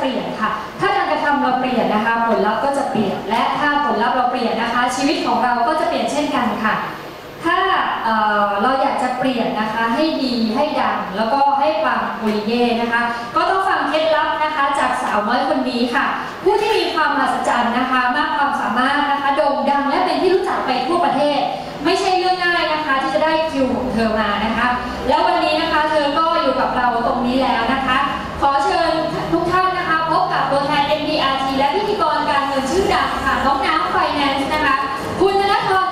เปลี่ยนค่ะ ถ้าการกระทำเราเปลี่ยนนะคะ ผลลัพธ์ก็จะเปลี่ยน และถ้าผลลัพธ์เราเปลี่ยนนะคะ ชีวิตของเราก็จะเปลี่ยนเช่นกันค่ะ ถ้าเเราอยากจะเปลี่ยนนะคะให้ดีให้ดังแล้วก็ให้ปังปุริเย่นะคะ ก็ต้องฟังเคล็ดลับนะคะ จากสาวน้อยคนนี้ค่ะ ผู้ที่มีความมหัศจรรย์นะคะ มากความสามารถนะคะโด่งดังและเป็นที่รู้จักไปทั่วประเทศ ไม่ใช่เรื่องง่ายนะคะ ที่จะได้คิวของเธอมานะคะ แล้ววันนี้นะคะเธอก็อยู่กับเราตรงนี้แล้วนะคะ ขอเชิญทุกท่าน ตัวแทน NDRT และพิธีกรการเงินชื่อดังค่ะน้องน้ำไฟแนนซ์นะคะ คุณธนทร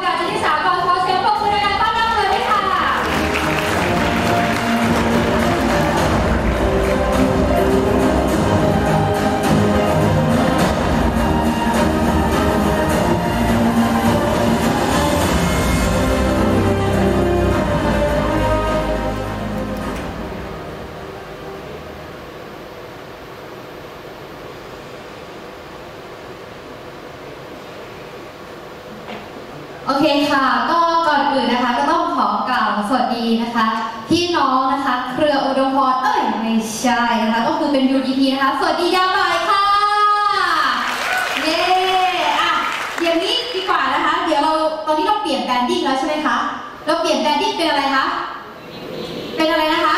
โอเคค่ะ ก็ก่อนอื่นนะคะก็ต้องขอกล่าวสวัสดีนะคะพี่น้องนะคะ เครืออุดมพรเอ้ยไม่ใช่นะคะก็คือเป็น UDP นะคะสวัสดียามบ่ายค่ะเย้อะอย่างนี้ดีกว่านะคะ เดี๋ยวเราตอนนี้เราเปลี่ยน branding แล้วใช่ไหมคะเราเปลี่ยน branding เป็นอะไรคะเป็นอะไรนะคะ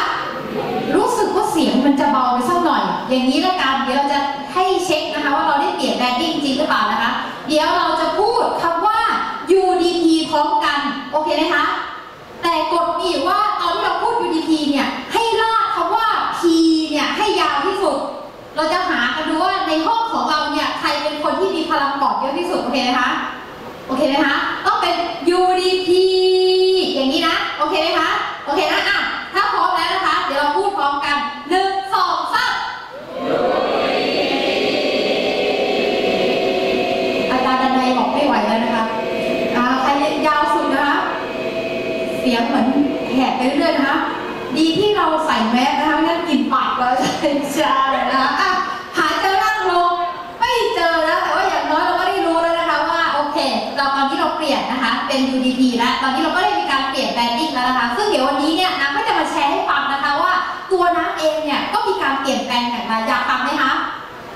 รู้สึกว่าเสียงมันจะเบาไปสักหน่อย อย่างนี้ละกันเดี๋ยวเราจะให้เช็คนะคะ ว่าเราได้เปลี่ยน branding จริงหรือเปล่านะคะ เดี๋ยวเราจะพูดคำว่า UDP พร้อมกันโอเคไหมคะแต่กฎมีอยู่ว่าตอนที่เราพูด UDP เนี่ยให้ลากคำว่า P เนี่ยให้ยาวที่สุด เราจะหากันดูว่าในห้องของเราเนี่ยใครเป็นคนที่มีพลังปอดเยอะที่สุดโอเคไหมคะโอเคไหมคะต้องเป็น UDP อย่างนี้นะโอเคไหมคะโอเคนะอะถ้าพร้อมแล้วนะคะ เดี๋ยวเราพูดพร้อมกันหนึ่งสองสามอาจารย์ดันไนบอกไม่ไหวแล้วนะคะอ่าใครยาวสุดนะคะ เสียงเหมือนแหบไปเรื่อยๆนะคะ ดีที่เราใส่แมสนะคะไม่งั้นกลิ่นปากเราจะเป็นชานะคะอะหาเจอร่างลงไม่เจอแล้วแต่ว่าอย่างน้อยเราก็ได้รู้แล้วนะคะว่าโอเค เราตอนนี้เราเปลี่ยนนะคะเป็น UDP แล้วตอนนี้เราก็ได้มีการเปลี่ยนแบรนดิ้งแล้วนะคะ ซึ่งเดี๋ยววันนี้เนี่ยน้ำก็จะมาแชร์ให้ฟังนะคะว่า ตัวน้ำเองเนี่ยก็มีการเปลี่ยนแปลงอย่างไรอยากฟังไหมคะ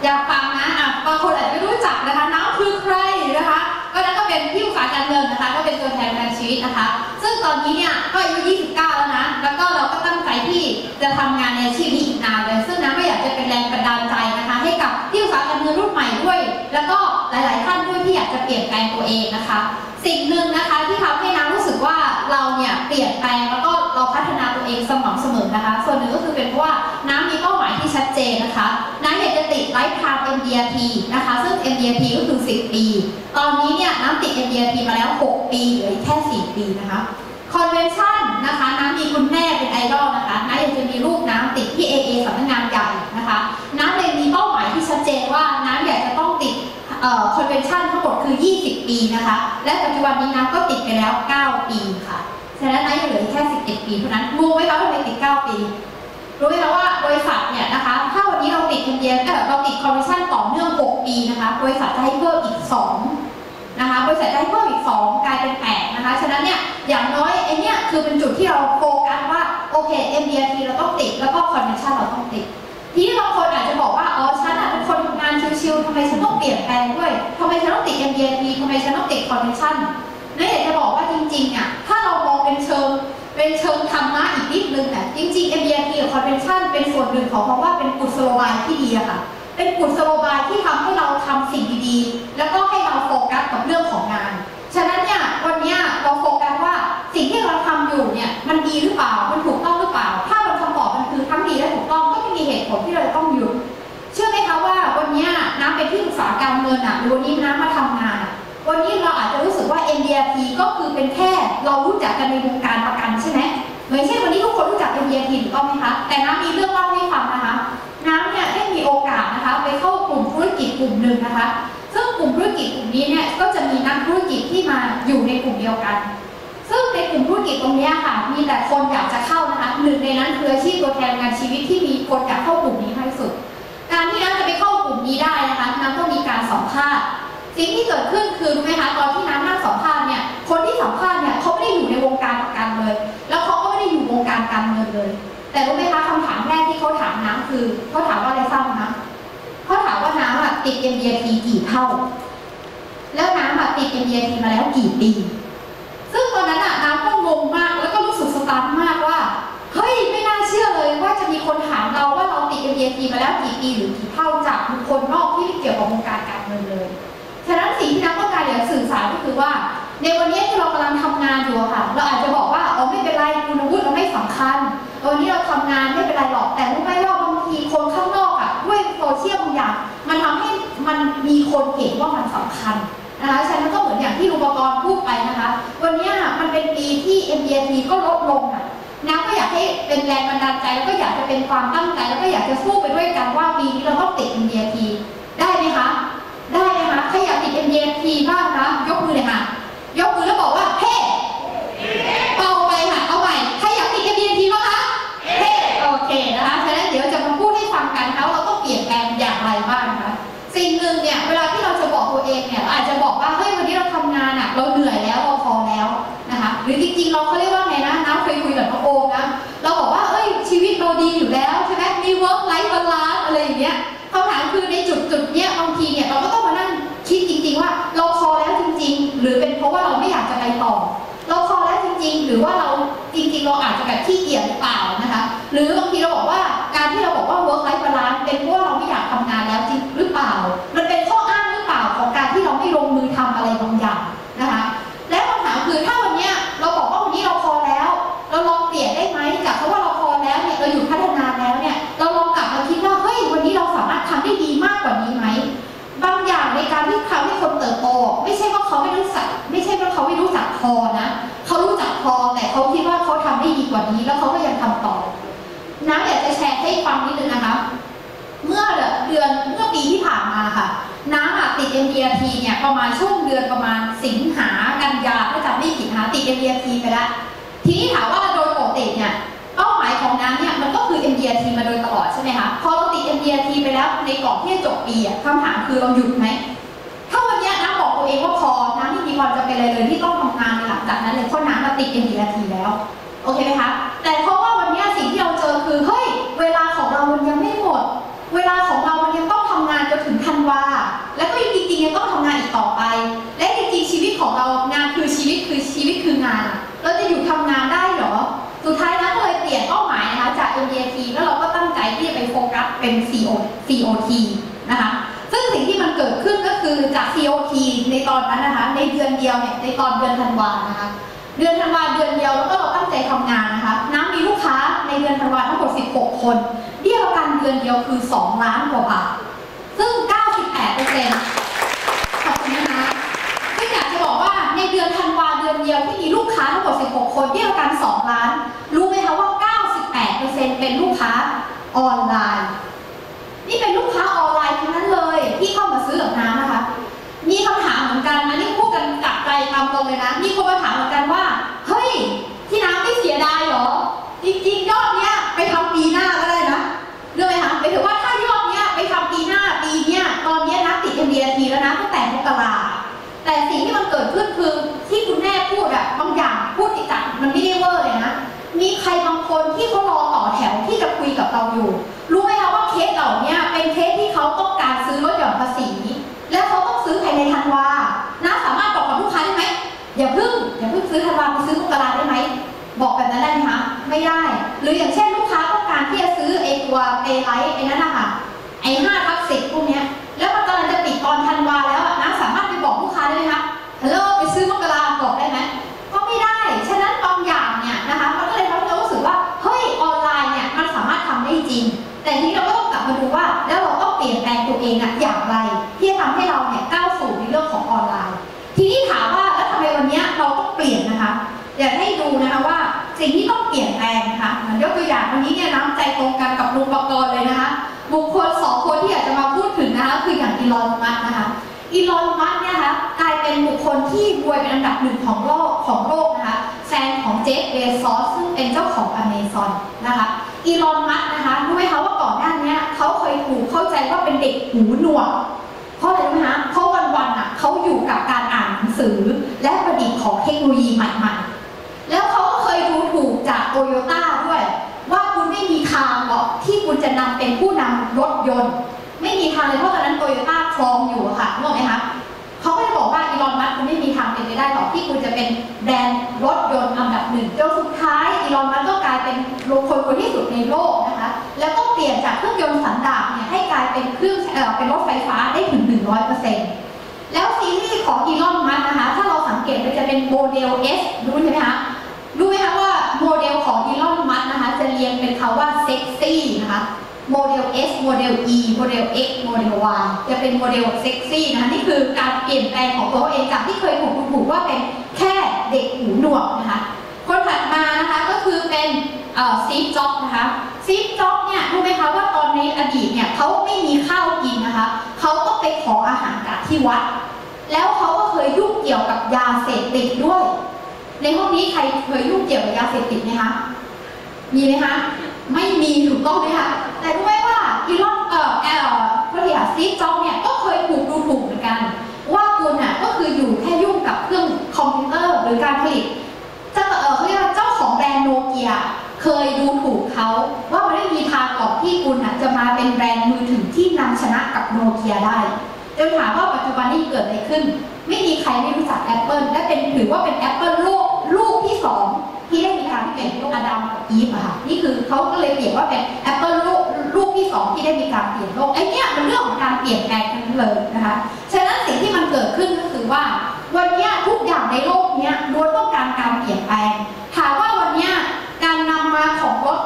อยากฟังนะอะบางคนอาจจะไม่รู้จักนะคะน้ำคือใครนะคะ ก็นั่นก็เป็นที่ปรึกษาการเงินนะคะ ก็เป็นตัวแทนการชีวิตนะคะ ซึ่งตอนนี้เนี่ยก็อายุ 29 แล้วนะ แล้วก็เราก็ตั้งใจที่จะทำงานในอาชีพนี้อีกนานเลย ซึ่งน้ำก็อยากจะเป็นแรงบันดาลใจนะคะ ให้กับที่ปรึกษาการเงินรุ่นใหม่ด้วย แล้วก็หลาย ๆ ท่านด้วยที่อยากจะเปลี่ยนแปลงตัวเองนะคะ สิ่งหนึ่งนะคะที่ทำให้น้ำรู้สึกว่าเราเนี่ยเปลี่ยนแปลงแล้วก็ เราพัฒนาตัวเองสม่ำเสมอนะคะ ส่วนหนึ่งก็คือเป็นเพราะว่าน้ำมีเป้าหมายที่ชัดเจนนะคะน้ำอยากจะติดไลฟ์ไทม์ MDRT นะคะ ซึ่ง MDRT ก็คือ 10 ปี ตอนนี้เนี่ยน้ำติด MDRT มาแล้ว 6 ปีเหลืออีกแค่ 4 ปีนะคะ convention นะคะน้ำมีคุณแม่เป็นไอดอลนะคะน้ำอยากจะมีรูปน้ำติดที่ AIA สำนักงานใหญ่นะคะน้ำเลยมีเป้าหมายที่ชัดเจนว่าน้ำอยากจะต้องติด convention ทั้งหมดคือ 20 ปีนะคะ และปัจจุบันนี้น้ำก็ติดไปแล้ว 9 ปีค่ะ ฉะนั้นน้ำยังเหลือแค่ 11 ปีเท่านั้น รู้ไหมคะว่าทำไมติด 9 ปี รู้ไหมคะว่าบริษัทเนี่ยนะคะ ถ้าวันนี้เราติดคนเดียวเอ่อเราติด convention ต่อเนื่อง 6 ปีนะคะ บริษัทจะให้เพิ่มอีก 2 นะคะ บริษัทจะให้เพิ่มอีก 2 กลายเป็น 8 นะคะ ฉะนั้นเนี่ย อย่างน้อยไอ้เนี่ยคือเป็นจุดที่เราโฟกัสว่า โอเค MDRT เราต้องติด แล้วก็ convention เราต้องติดทีนี้บางคนอาจจะบอกว่า อ๋อ ฉันอะเป็นคนทำงานชิวๆทำไมฉันต้องเปลี่ยนแปลงด้วยทำไมฉันต้องติด MDRT ทำไมฉันต้องติด convention นั่นอยากจะบอกว่าจริงๆอะถ้าเรามองเป็นเชิงเป็นเชิงธรรมะอีกนิดนึงอะจริงๆ MDRT กับ Convention เป็นส่วนหนึ่งของเพราะว่าเป็นกุศโลบายที่ดีอะค่ะ เป็นกุศโลบายที่ทำให้เราทำสิ่งดีๆ แล้วก็ให้เราโฟกัสกับเรื่องของงาน ฉะนั้นเนี่ยวันเนี้ยเราโฟกัสว่าสิ่งที่เราทำอยู่เนี่ยมันดีหรือเปล่า มันถูกต้องหรือเปล่า ถ้ามันคำตอบมันคือทั้งดีและถูกต้องก็ไม่มีเหตุผลที่เราจะต้องหยุด เชื่อไหมคะว่าวันเนี้ยน้ำเป็นที่ปรึกษาการเงินอะหรือวันนี้น้ำมาทำงาน วันนี้เราอาจจะรู้สึกว่า MDRT ก็คือเป็นแค่เรารู้จักกันในวงการประกันใช่ไหมเหมือนเช่นวันนี้ทุกคนรู้จัก MDRT ถูกต้องไหมคะ แต่น้ำมีเรื่องเล่าให้ฟังนะคะ น้ำเนี่ยได้มีโอกาสนะคะไปเข้ากลุ่มธุรกิจกลุ่มหนึ่งนะคะ ซึ่งกลุ่มธุรกิจกลุ่มนี้เนี่ยก็จะมีนักธุรกิจที่มาอยู่ในกลุ่มเดียวกัน ซึ่งในกลุ่มธุรกิจตรงนี้ค่ะ มีแต่คนอยากจะเข้านะคะหนึ่งในนั้นคืออาชีพตัวแทนงานชีวิตที่มีคนอยากเข้ากลุ่มนี้มากที่สุด การที่น้ำจะไปเข้ากลุ่มนี้ได้นะคะน้ำต้องมีการสัมภาษณ์ สิ่งที่เกิดขึ้นคือรู้ไหมคะตอนที่น้ำนั่งสัมภาษณ์เนี่ยคนที่สัมภาษณ์เนี่ยเขาไม่ได้อยู่ในวงการประกันเลย แล้วเขาก็ไม่ได้อยู่วงการการเงินเลย แต่รู้ไหมคะคำถามแรกที่เขาถามน้ำคือเขาถามว่าอะไรทราบไหมคะเขาถามว่าน้ำอะติด MDT กี่เท่า แล้วน้ำอะติด MDT มาแล้วกี่ปีซึ่งตอนนั้นอะน้ำก็งงมากแล้วก็รู้สึกสตันมากว่าเฮ้ยไม่น่าเชื่อเลยว่าจะมีคนถามเราว่าเราติด MDT มาแล้วกี่ปีหรือกี่เท่าจากบุคคลนอกที่ไม่เกี่ยวกับวงการการเงินเลย ฉะนั้นสิ่งที่น้ำต้องการอยากสื่อสารก็คือว่า ในวันนี้ที่เรากำลังทำงานอยู่ค่ะ เราอาจจะบอกว่าเออไม่เป็นไรคุณวุฒิเราไม่สำคัญวันนี้เราทำงานไม่เป็นไรหรอกแต่รู้ไหมว่าบางทีคนข้างนอกอะด้วยโซเชียลบางอย่าง มันทำให้มันมีคนเห็นว่ามันสำคัญนะคะฉะนั้นก็เหมือนอย่างที่อุปกรณ์พูดไปนะคะ วันนี้มันเป็นปีที่ MDT ก็ลดลงอะน้ำก็อยากให้เป็นแรงบันดาลใจแล้วก็อยากจะเป็นความตั้งใจ แล้วก็อยากจะสู้ไปด้วยกันว่าปีนี้เราต้องติด MDT ได้ไหมคะ ได้ไหมคะใค รอยากติด MDT บ้างคะยกมือเลยค่ะ ยกมือแล้วบอกว่าเฮ้เบาไปค่ะ เอาใหม่ ใครอยากติด MDT บ้างคะเฮ้โอเคนะคะ ฉะนั้นเดี๋ยวจะมาพูดให้ฟังกันนะคะว่าเราต้องเปลี่ยนแปลงอย่างไรบ้างนะคะ สิ่งหนึ่งเนี่ย เวลาที่เราจะบอกตัวเองเนี่ย อาจจะบอกว่า เฮ้ย วันนี้เราทำงานอะ เราเหนื่อยแล้ว เราพอแล้วนะคะ หรือจริงๆ เราเขาเรียกว่าไงนะน้ำเคยคุยกับน้องโอมนะ เราบอกว่า เอ้ย ชีวิตเราดีอยู่แล้วใช่ไหมมี work life balance อะไรอย่างเงี้ยคำถามคือในจุดจุดเนี้ยบางทีเนี่ยเราก็ต้องมานั่ง คิดจริงๆว่าเราพอแล้วจริง ๆ หรือเป็นเพราะว่าเราไม่อยากจะไปต่อ เราพอแล้วจริง ๆ หรือว่าเราจริงๆ เราอาจจะแบบขี้เกียจหรือเปล่านะคะ หรือบางทีเราบอกว่าการที่เราบอกว่า work life balance เป็นเพราะว่าเราไม่อยากทำงานแล้วจริงหรือเปล่า มันเป็นข้ออ้างหรือเปล่าของการที่เราไม่ลงมือทำอะไรบางอย่าง ว่านี้ แล้วเขาก็ยังทำต่อ น้ำอยากจะแชร์ให้ฟังนิดนึงนะคะ เมื่อเดือนเมื่อปีที่ผ่านมาค่ะ น้ำอะติด MDRT เนี่ยประมาณช่วงเดือนประมาณสิงหากันยาถ้าจำไม่ผิดนะติด MDRT ไปแล้วทีนี้ถามว่าโดยปกติเนี่ยเป้าหมายของน้ำเนี่ยมันก็คือ MDRT มาโดยตลอดใช่ไหมคะพอเราติด MDRT ไปแล้วในก่อนที่จบปีคำถามคือเราหยุดไหมถ้าวันนี้น้ำบอกตัวเองว่าพอน้ำไม่มีความจำเป็นอะไรเลยที่ต้องทำงานในหลังจากนั้นเลยเพราะน้ำมาติด MDRT แล้ว โอเคไหมคะ แต่เพราะว่าวันนี้สิ่งที่เราเจอคือ เฮ้ย เวลาของเรามันยังไม่หมด เวลาของเรามันยังต้องทำงานจนถึงธันวา แล้วก็ยังจริงๆยังต้องทำงานอีกต่อไป และจริงๆชีวิตของเรา งานคือชีวิตคือชีวิตคืองาน เราจะหยุดทำงานได้หรอ สุดท้ายนะก็เลยเปลี่ยนเป้าหมายนะคะจาก MDT แล้วเราก็ตั้งใจที่จะไปโฟกัสเป็น CO COT นะคะซึ่งสิ่งที่มันเกิดขึ้นก็คือจาก COT ในตอนนั้นนะคะ ในเดือนเดียวเนี่ย ในตอนเดือนธันวานะคะ เดือนธันวาเดือนเดียวแล้วก็เราตั้งใจทำงานนะคะ น้ำมีลูกค้าในเดือนธันวาทั้งหมด 16 คนเบี้ยประกันเดือนเดียวคือ 2 ล้านกว่าบาท ซึ่ง 98เปอร์เซ็นต์ขอบคุณนะคะซึ่งอยากจะบอกว่าในเดือนธันวาเดือนเดียวที่มีลูกค้าทั้งหมด 16 คนเบี้ยประกัน 2 ล้าน รู้ไหมคะว่า 98เปอร์เซ็นต์เป็นลูกค้าออนไลน์ นี่เป็นลูกค้าากใจตามตรงเลยนะ มีคนมาถามเหมือนกันว่า เฮ้ย ที่น้ำไม่เสียดายหรอ จริงๆยอดเนี้ยไปทำปีหน้าก็ได้นะเรื่องไหมคะไปถือว่าถ้ายอดเนี้ยไปทำปีหน้าปีเนี้ยตอนเนี้ยนะติด MDRT แล้วนะตั้งแต่มกราแต่สิ่งที่มันเกิดขึ้นคือที่คุณแม่พูดอะบางอย่างพูดติดจัดมันไม่ได้เวอร์เลยนะ มีใครบางคนที่เขารอต่อแถวที่จะคุยกับเราอยู่ รู้ไหมคะว่าเคสเหล่านี้เป็นเคสที่เขาต้องการซื้อลดหย่อนภาษี และเขาต้องซื้อภายในธันวา ซื้อธันวาไปซื้อมกราได้ไหมบอกแบบนั้นได้ไหมคะไม่ได้ หรืออย่างเช่นลูกค้าต้องการที่จะซื้อไอ้ตัว Pay Life ไอ้นั่นนะคะไอ้ห้าทับสิบพวกเนี้ยแล้วมันกำลังจะปิดตอนธันวาแล้วอะน้าสามารถไปบอกลูกค้าได้ไหมคะฮัลโหลไปซื้อมกราบอกได้ไหมก็ไม่ได้ ฉะนั้นบางอย่างเนี่ยนะคะมันก็เลยทำให้เรารู้สึกว่าเฮ้ยออนไลน์เนี่ยมันสามารถทำได้จริง แต่ทีนี้เราก็ต้องกลับมาดูว่า แล้วเราต้องเปลี่ยนแปลงตัวเองอะอย่างไร ที่จะทำให้เราเนี่ยก้าวสู่ในเรื่องของออนไลน์ ทีนี้ถามว่า ปลี่ยนนะคะ อยากให้ดูนะคะว่าสิ่งที่ต้องเปลี่ยนแปลงนะคะยกตัวอย่างวันนี้เนี่ยน้ำใจตรงกันกับลุงปกรณ์เลยนะคะ บุคคลสองคนที่อยากจะมาพูดถึงนะคะคืออย่างอีลอนมัสก์นะคะอีลอนมัสก์เนี่ยคะกลายเป็นบุคคลที่รวยเป็นอันดับหนึ่งของโลกของโลกนะคะแทนของเจฟฟ์ เบซอสซึ่งเป็นเจ้าของอเมซอนนะคะอีลอนมัสก์นะคะรู้ไหมคะว่าก่อนหน้านี้เขาเคยถูกเข้าใจว่าเป็นเด็กหูหนวกเพราะอะไรรู้ไหมคะเพราะวันๆอะเขาอยู่กับการอ่านหนังสือ และประดิษฐ์ของเทคโนโลยีใหม่ๆ แล้วเขาก็เคยดูถูกจากโตโยต้าด้วย ว่าคุณไม่มีทางหรอกที่คุณจะนำเป็นผู้นำรถยนต์ ไม่มีทางเลยเพราะตอนนั้นโตโยต้าครองอยู่อะค่ะรู้ไหมคะเขาก็จะบอกว่าอีลอนมัสก์คุณไม่มีทางเป็นไปได้หรอกที่คุณจะเป็นแบรนด์รถยนต์อันดับหนึ่งจนสุดท้ายอีลอนมัสก์ก็กลายเป็นคนคนที่สุดในโลกนะคะแล้วก็เปลี่ยนจากเครื่องยนต์สันดาปเนี่ยให้กลายเป็นเครื่องเออเป็นรถไฟฟ้าได้ถึง 100% แล้วซีรีส์ของอีลอนมัสนะคะ ถ้าเราสังเกตมันจะเป็นโมเดล S รู้ใช่ไหมคะรู้ไหมคะว่าโมเดลของอีลอนมัสก์นะคะ จะเรียงเป็นคำว่าเซ็กซี่นะคะโมเดล S โมเดล E โมเดล X โมเดล Y จะเป็นโมเดลเซ็กซี่นะคะนี่คือการเปลี่ยนแปลงของตัวเองจากที่เคยถูกถูกว่าเป็นแค่เด็กหูหนวกนะคะ คนถัดมานะคะก็คือเป็นสตีฟจ็อบส์นะคะสตีฟจ็อบส์เนี่ยรู้ไหมคะว่าตอนในอดีตเนี่ยเขาไม่มีข้าวกินนะคะ ไปขออาหารจากที่วัด แล้วเขาก็เคยยุ่งเกี่ยวกับยาเสพติดด้วย ในห้องนี้ใครเคยยุ่งเกี่ยวกับยาเสพติดไหมคะ มีไหมคะ ไม่มีถูกต้องไหมคะแต่รู้ไหมว่าอีลอนเอ่อแอลพอดีอะซีจอบเนี่ยก็เคยถูกดูถูกเหมือนกัน ว่าคุณอะก็คืออยู่แค่ยุ่งกับเครื่องคอมพิวเตอร์หรือการผลิตเจ้าเออเขาเรียกว่าเจ้าของแบรนด์โนเกีย เคยดูถูกเขาว่ามันไม่มีทางหรอกที่คุณจะมาเป็นแบรนด์มือถือที่นำชนะกับโนเกียได้จนถามว่าปัจจุบันนี้เกิดอะไรขึ้น ไม่มีใครไม่รู้จัก Apple และเป็นถือว่าเป็น Apple ลูกลูกที่สองที่ได้มีการเปลี่ยนลูกอดัมกับอีฟอะค่ะนี่คือเขาก็เลยเปลี่ยนว่าเป็น Apple ลูกลูกที่สองที่ได้มีการเปลี่ยนโลกไอ้เนี่ยมันเรื่องของการเปลี่ยนแปลงทั้งนั้นเลยนะคะฉะนั้นสิ่งที่มันเกิดขึ้นก็คือว่า วันนี้ทุกอย่างในโลกนี้ล้วนต้องการการเปลี่ยนแปลงถามว่า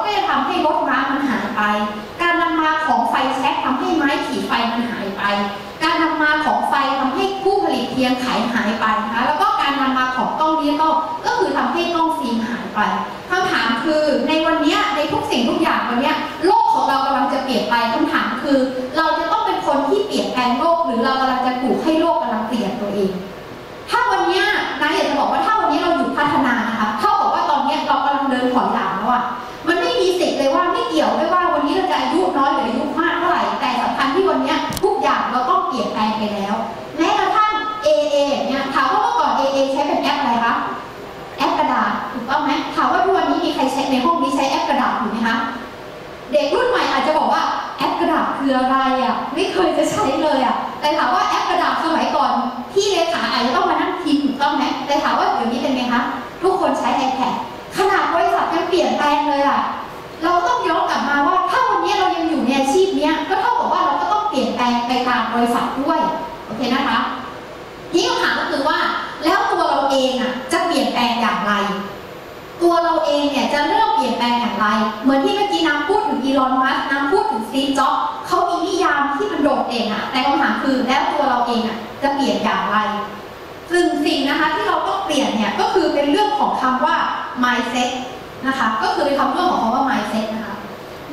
ก็จะทำให้รถม้ามันหายไป การนำมาของไฟแช็กทำให้ไม้ขีดไฟมันหายไป การนำมาของไฟทำให้ผู้ผลิตเทียนไขหายไปนะคะแล้วก็การนำมาของกล้องนี้ก็ก็คือทำให้กล้องฟิล์มหายไปคำถามคือในวันนี้ในทุกสิ่งทุกอย่างวันนี้โลกของเรากำลังจะเปลี่ยนไปคำถามคือเเด็กรุ่นใหม่อาจจะบอกว่าแอปกระดาษคืออะไรอะไม่เคยจะใช้เลยอะแต่ถามว่าแอปกระดาษสมัยก่อนพี่เลขาอาจจะต้องมานั่งพิมพ์ถูกต้องไหมแต่ถามว่าเดี๋ยวนี้เป็นไงคะทุกคนใช้ iPad ขนาดบริษัทยังเปลี่ยนแปลงเลยอะ เราต้องย้อนกลับมาว่าถ้าวันนี้เรายังอยู่ในอาชีพเนี้ยก็เท่ากับว่าเราก็ต้องเปลี่ยนแปลงไปตามบริษัทด้วยโอเคนะคะนี่คำถามก็คือว่า แล้วตัวเราเองอะจะเปลี่ยนแปลงอย่างไร ตัวเราเองเนี่ยจะเริ่มเปลี่ยนแปลงอย่างไร เหมือนที่เมื่อกี้น้ำพูดถึงอีลอนมัสน้ำพูดถึงสตีจ็อบส์เขามีนิยามที่มันโดดเด่นอะแต่คำถามคือแล้วตัวเราเองอะจะเปลี่ยนอย่างไร ซึ่งสิ่งนะคะที่เราต้องเปลี่ยนเนี่ยก็คือเป็นเรื่องของคำว่า mindset นะคะ ก็คือเป็นคำเรื่องของคำว่า mindset นะคะ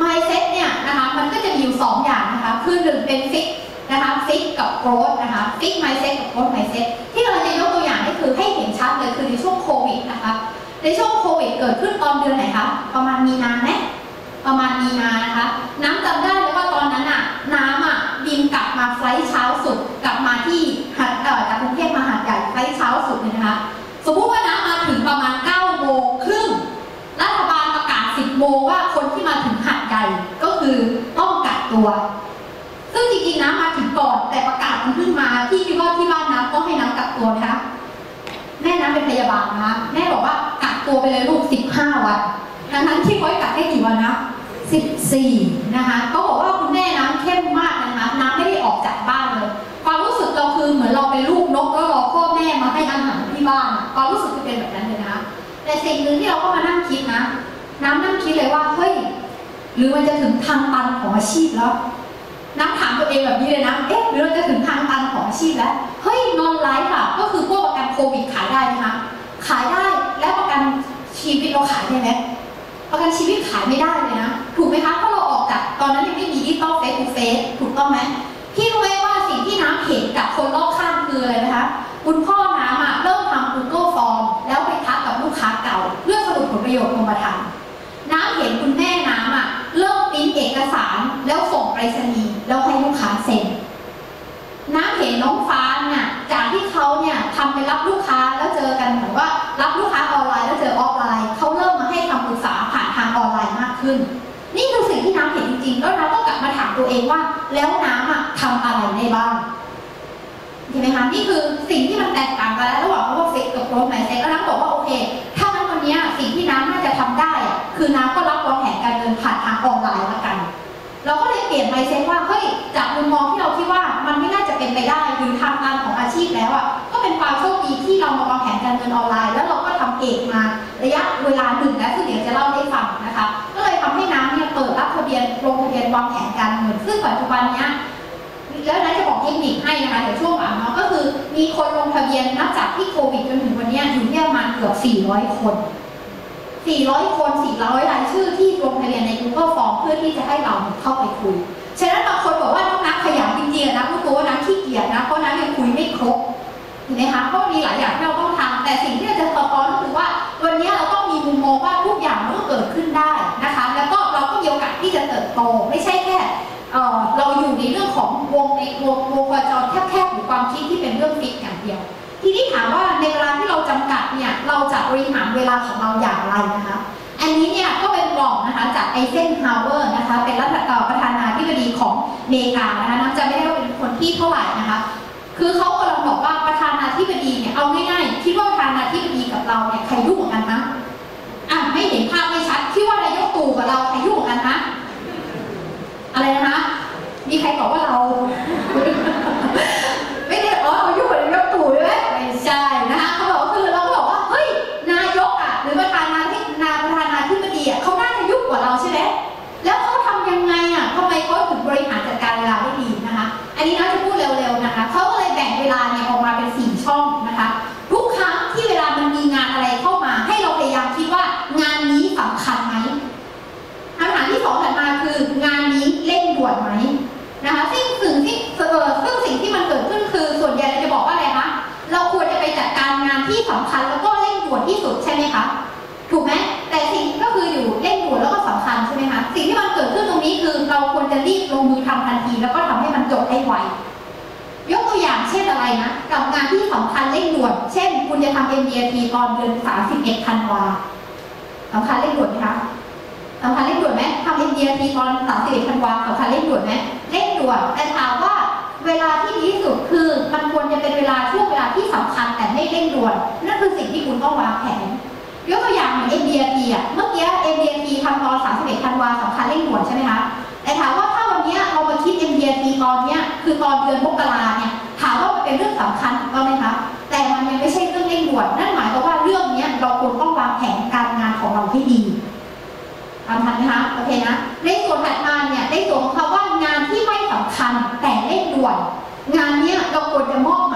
mindset เนี่ยนะคะมันก็จะมีอยู่สองอย่างนะคะ คือหนึ่งเป็น fix นะคะ fix กับ growth นะคะ fix mindset กับ growth mindset ที่เราจะยกตัวอย่างก็คือให้เห็นชัดเลยคือในช่วงโควิดนะคะ ในช่วงโควิดเกิดขึ้นตอนเดือนไหนคะ ประมาณมีนาไหมประมาณมีนานะคะ น้ำจำได้เลยว่าตอนนั้นอะน้ำอะบินกลับมาไฟล์เช้าสุด กลับมาที่หัดเอ่อจากกรุงเทพมาหาดใหญ่ไฟล์เช้าสุดเลยนะคะ สมมุติว่าน้ำมาถึงประมาณ9โมงครึ่งรัฐบาลประกาศ 10โมงว่าคนที่มาถึงหาดใหญ่ก็คือต้องกักตัว ซึ่งจริงๆน้ำมาถึงก่อนแต่ประกาศมันขึ้นมาที่คิดว่าที่บ้านน้ำต้องให้น้ำกักตัวนะคะแม่น้ำเป็นพยาบาลนะคะแม่บอกว่า ตัวไปเลยลูก 15 วันดังนั้นที่เขาให้กักได้กี่วันนะ 14 นะคะเขาบอกว่าคุณแม่น้ำเข้มมากนะคะน้ำไม่ได้ออกจากบ้านเลย ความรู้สึกเราคือเหมือนเราเป็นลูกนกแล้วรอพ่อแม่มาให้อาหารที่บ้านความรู้สึกจะเป็นแบบนั้นเลยนะคะแต่สิ่งหนึ่งที่เราก็มานั่งคิดนะ น้ำนั่งคิดเลยว่าเฮ้ยหรือมันจะถึงทางตันของอาชีพแล้วนักถามตัวเองแบบนี้เลยนะ เอ๊ะหรือเราจะถึงทางตันของอาชีพแล้ว เฮ้ย non-life อะก็คือพวกประกันโควิดขายได้นะคะ ขายได้และประกันชีวิตเราขายได้ไหมประกันชีวิตขายไม่ได้เลยนะถูกไหมคะเพราะเราออกจากตอนนั้นยังไม่มีดิจิตอล face to face ถูกต้องไหมพี่รู้ไหมว่าสิ่งที่น้ำเห็นกับคนรอบข้างคืออะไรนะคะคุณพ่อน้ำอะเริ่มทำ Google Form แล้วไปทักกับลูกค้าเก่าเพื่อสรุปผลประโยชน์กรมธรรม์น้ำเห็นคุณแม่น้ำอะเริ่มปริ้นเอกสารแล้วส่งไปรษณีย์แล้วให้ลูกค้าเซ็นน้ำเห็นน้องฟ้าเนี่ยจากที่เขาเนี่ยทำไปรับลูกค้า ขึ้น นี่คือสิ่งที่น้ำเห็นจริงๆ แล้วน้ำก็กลับมาถามตัวเองว่า แล้วน้ำอะทำอะไรได้บ้างใช่ไหมคะนี่คือสิ่งที่มันแตกต่างกันแล้วระหว่างคำว่าเฟกกับโกรธไมเซ็ตแล้วน้ำบอกว่าโอเค ถ้างั้นวันนี้สิ่งที่น้ำน่าจะทำได้อะคือน้ำก็รับวางแผนการเงินผ่านทางออนไลน์ละกัน เราก็เลยเปลี่ยนไมเซ็ตว่าเฮ้ยจากมุมมองที่เราคิดว่ามันไม่น่าจะเป็นไปได้หรือทางการของอาชีพแล้วอะก็เป็นความโชคดีที่เรามาวางแผนการเงินออนไลน์ แล้วเราก็ทำเอกมาระยะเวลาหนึ่งแล้วซึ่งเดี๋ยวจะเล่าให้ฟังนะคะ เปิดรับทะเบียนลงทะเบียนวางแผนการเงินซึ่งปัจจุบันเนี้ยแล้วนะจะบอกเทคนิคให้นะคะเดี๋ยวช่วงหลังเนาะก็คือมีคนลงทะเบียนนับจากที่โควิดจนถึงวันนี้อยู่ที่ประมาณเกือบ 400 คน 400 คน 400 รายชื่อที่ลงทะเบียนใน Google Form เพื่อที่จะให้เราเข้าไปคุย ฉะนั้นบางคนบอกว่าน้องนักขยันจริงๆนะรู้ตัวว่านักขี้เกียจนะเพราะนักยังคุยไม่ครบเห็นไหมคะเพราะมีหลายอย่างที่เราต้องทำแต่สิ่งที่เราจะสะท้อนก็คือว่า วันนี้เราต้องมีมุมมองว่าทุกอย่างมันก็เกิดขึ้นได้นะ โต ไม่ใช่แค่เราอยู่ในเรื่องของวงในวงวงโคจรแคบๆหรือความคิดที่เป็นเรื่อง fix อย่างเดียว ทีนี้ถามว่าในเวลาที่เราจำกัดเนี่ยเราจะบริหารเวลาของเราอย่างไรนะคะอันนี้เนี่ยก็เป็นกล่องนะคะจากไอเซนฮาวเวอร์นะคะเป็นรัฐเอ่อประธานาธิบดีของเมกานะคะน้ำจำไม่ได้ว่าเป็นคนที่เท่าไหร่นะคะคือเขากำลังบอกว่าประธานาธิบดีเนี่ยเอาง่ายๆคิดว่าประธานาธิบดีกับเราเนี่ยใครยุ่งกันนะอะไม่เห็นภาพไม่ชัดคิดว่านายกตู่กับเราใครยุ่งกว่ากันนะอะไรนะคะ มีใคร บอกว่า ใช่ไหมคะ ถูกไหมแต่สิ่งก็คืออยู่เร่งด่วนแล้วก็สำคัญใช่ไหมคะ สิ่งที่มันเกิดขึ้นตรงนี้คือเราควรจะรีบลงมือทำทันที แล้วก็ทำให้มันจบให้ไวยกตัวอย่างเช่นอะไรนะ กับงานที่สำคัญเร่งด่วน เช่น คุณจะทำ MDT ตอนเดือน31ธันวาสำคัญเร่งด่วนไหมคะสำคัญเร่งด่วนไหมทำ MDT ตอน31ธันวาสำคัญเร่งด่วนไหมเร่งด่วนแต่ถามว่าเวลาที่ดีที่สุดคือมันควรจะเป็นเวลาช่วง ที่สำคัญแต่ไม่เร่งด่วน นั่นคือสิ่งที่คุณต้องวางแผนยกตัวอย่างเหมือน MDT อะเมื่อกี้ MDT ทำตอน31ธันวาสำคัญเร่งด่วนใช่ไหมคะแต่ถามว่าถ้าวันนี้เรามาคิด MDT ตอนเนี้ยคือตอนเดือนมกราเนี่ยถามว่ามันเป็นเรื่องสำคัญถูกต้องไหมคะแต่มันยังไม่ใช่เรื่องเร่งด่วนนั่นหมายความว่าเรื่องนี้เราควรต้องวางแผนการงานของเราให้ดีตามทันนะคะโอเคนะในส่วนถัดมาเนี่ยในส่วนของคำว่างานที่ไม่สำคัญแต่เร่งด่วน งานเนี้ยเราควรจะมอบหม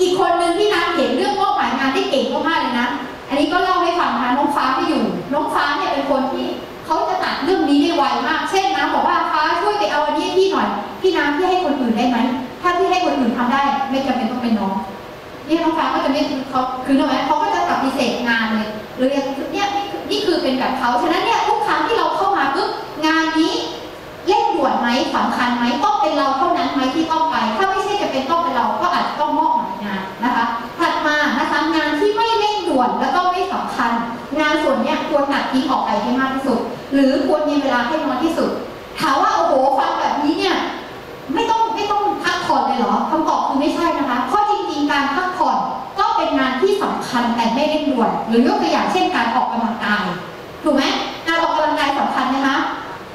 อีกคนหนึ่งที่น้ำเห็นเรื่องมอบหมายงานได้เก่งมากๆเลยนะ อันนี้ก็เล่าให้ฟังนะน้องฟ้าที่อยู่ น้องฟ้าเนี่ยเป็นคนที่เขาจะตัดเรื่องนี้ได้ไวมาก เช่นนะบอกว่าฟ้าช่วยไปเอาอันนี้พี่หน่อย พี่น้ำพี่ให้คนอื่นได้ไหม ถ้าพี่ให้คนอื่นทำได้ ไม่จำเป็นต้องเป็นน้องนี่น้องฟ้าก็จะไม่เขาคือทำไมเขาก็จะปฏิเสธงานเลยหรืออย่างเนี่ยนี่คือเป็นแบบเขาฉะนั้นเนี่ยทุกครั้งที่เราเข้ามาปุ๊บงานนี้เร่งด่วนไหมสำคัญไหมต้องเป็นเราเท่านั้นไหมที่ต้องไป ถ้าไม่ใช่จะเป็นต้องเป็นเราก็อาจจะต้องมอบหมาย นะคะ ถัดมานะคะงานที่ไม่เร่งด่วนแล้วก็ไม่สำคัญ งานส่วนนี้ควรตัดทิ้งออกไปให้มากที่สุด หรือควรมีเวลาให้น้อยที่สุด ถามว่าโอ้โหฟังแบบนี้เนี่ยไม่ต้องไม่ต้องพักผ่อนเลยเหรอคำตอบคือไม่ใช่นะคะเพราะจริงๆการพักผ่อนก็เป็นงานที่สำคัญแต่ไม่เร่งด่วน หรือยกตัวอย่างเช่นการออกกำลังกายถูกไหมการออกกำลังกายสำคัญนะคะ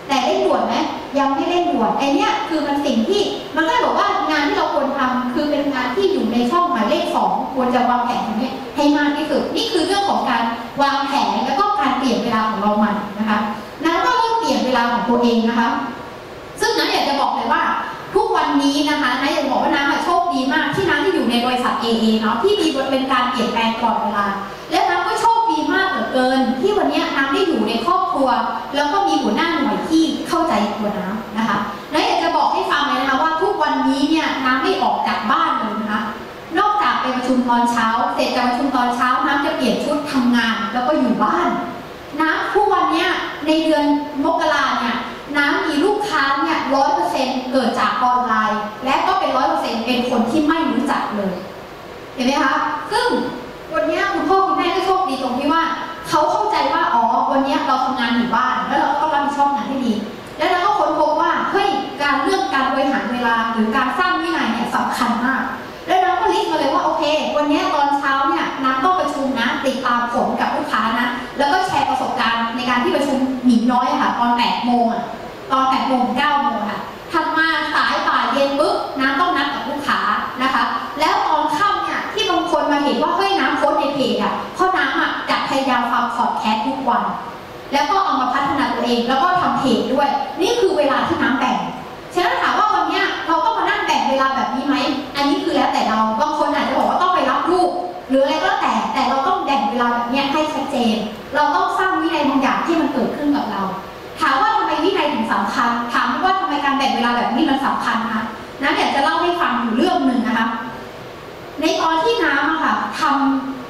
แต่เร่งด่วนไหม ยังไม่เร่งด่วนไอเนี้ยคือมันสิ่งที่มันก็เลยบอกว่างานที่เราควรทำคือเป็นงานที่อยู่ในช่องหมายเลขสองควรจะวางแผนตรงนี้ให้มากที่สุดนี่คือเรื่องของการวางแผนแล้วก็การเปลี่ยนเวลาของเราใหม่นะคะนั้นก็เริ่มเปลี่ยนเวลาของตัวเองนะคะ ซึ่งน้าอยากจะบอกเลยว่าทุกวันนี้นะคะน้าอยากจะบอกว่าน้าอะโชคดีมากที่น้าที่อยู่ในบริษัท AA เนาะที่มีเป็นการเปลี่ยนแปลงตลอดเวลาและน้าก็โชคดี มากเหลือเกิน ที่วันนี้น้าได้อยู่ในครอบครัว แล้วก็มีหัวหน้าหน่วยที่เข้าใจตัวน้านะคะน้าอยากจะบอกให้ฟังเลยนะคะว่าทุกวันนี้เนี่ยน้าไม่ออกจากบ้านเลยนะคะ นอกจากไปประชุมตอนเช้า เสร็จจากประชุมตอนเช้าน้ำจะเปลี่ยนชุดทำงาน แล้วก็อยู่บ้าน น้ำทุกวันนี้ในเดือนมกราเนี่ยน้ำมีลูกค้าเนี่ยร้อยเปอร์เซ็นต์เกิดจากออนไลน์ และก็เป็นร้อยเปอร์เซ็นต์เป็นคนที่ไม่รู้จักเลย เห็นไหมคะ ซึ่ง วันนี้คุณพ่อคุณแม่ก็โชคดีตรงที่ว่าเขาเข้าใจว่าอ๋อวันนี้เราทำงานอยู่บ้าน แล้วเราก็รับผิดชอบงานให้ดี แล้วเราก็ค้นพบว่าเฮ้ยการเลือกการบริหารเวลาหรือการสร้างวินัยเนี่ยสำคัญมาก แล้วน้ำก็ลิสต์มาเลยว่าโอเค วันนี้ตอนเช้าเนี่ยน้ำต้องประชุมนะติดตามผลกับลูกค้านะแล้วก็แชร์ประสบการณ์ในการที่ประชุมหมีน้อยค่ะ ตอน8โมงตอน8โมง9โมงค่ะ อะเพราะน้ำอะจะพยายามฟังพอดแคสต์ทุกวัน แล้วก็เอามาพัฒนาตัวเอง แล้วก็ทำเพจด้วย นี่คือเวลาที่น้ำแบ่งฉะนั้นถามว่าวันเนี้ยเราต้องมานั่งแบ่งเวลาแบบนี้ไหม อันนี้คือแล้วแต่เรา บางคนอาจจะบอกว่าต้องไปรับลูก หรืออะไรก็แล้วแต่ แต่เราต้องแบ่งเวลาแบบนี้ให้ชัดเจน เราต้องสร้างวินัยบางอย่างที่มันเกิดขึ้นกับเรา ถามว่าทำไมวินัยถึงสำคัญ ถามว่าทำไมการแบ่งเวลาแบบนี้มันสำคัญคะน้ำอยากจะเล่าให้ฟังอยู่เรื่องหนึ่งนะคะ ในตอนที่น้ำอะค่ะทำ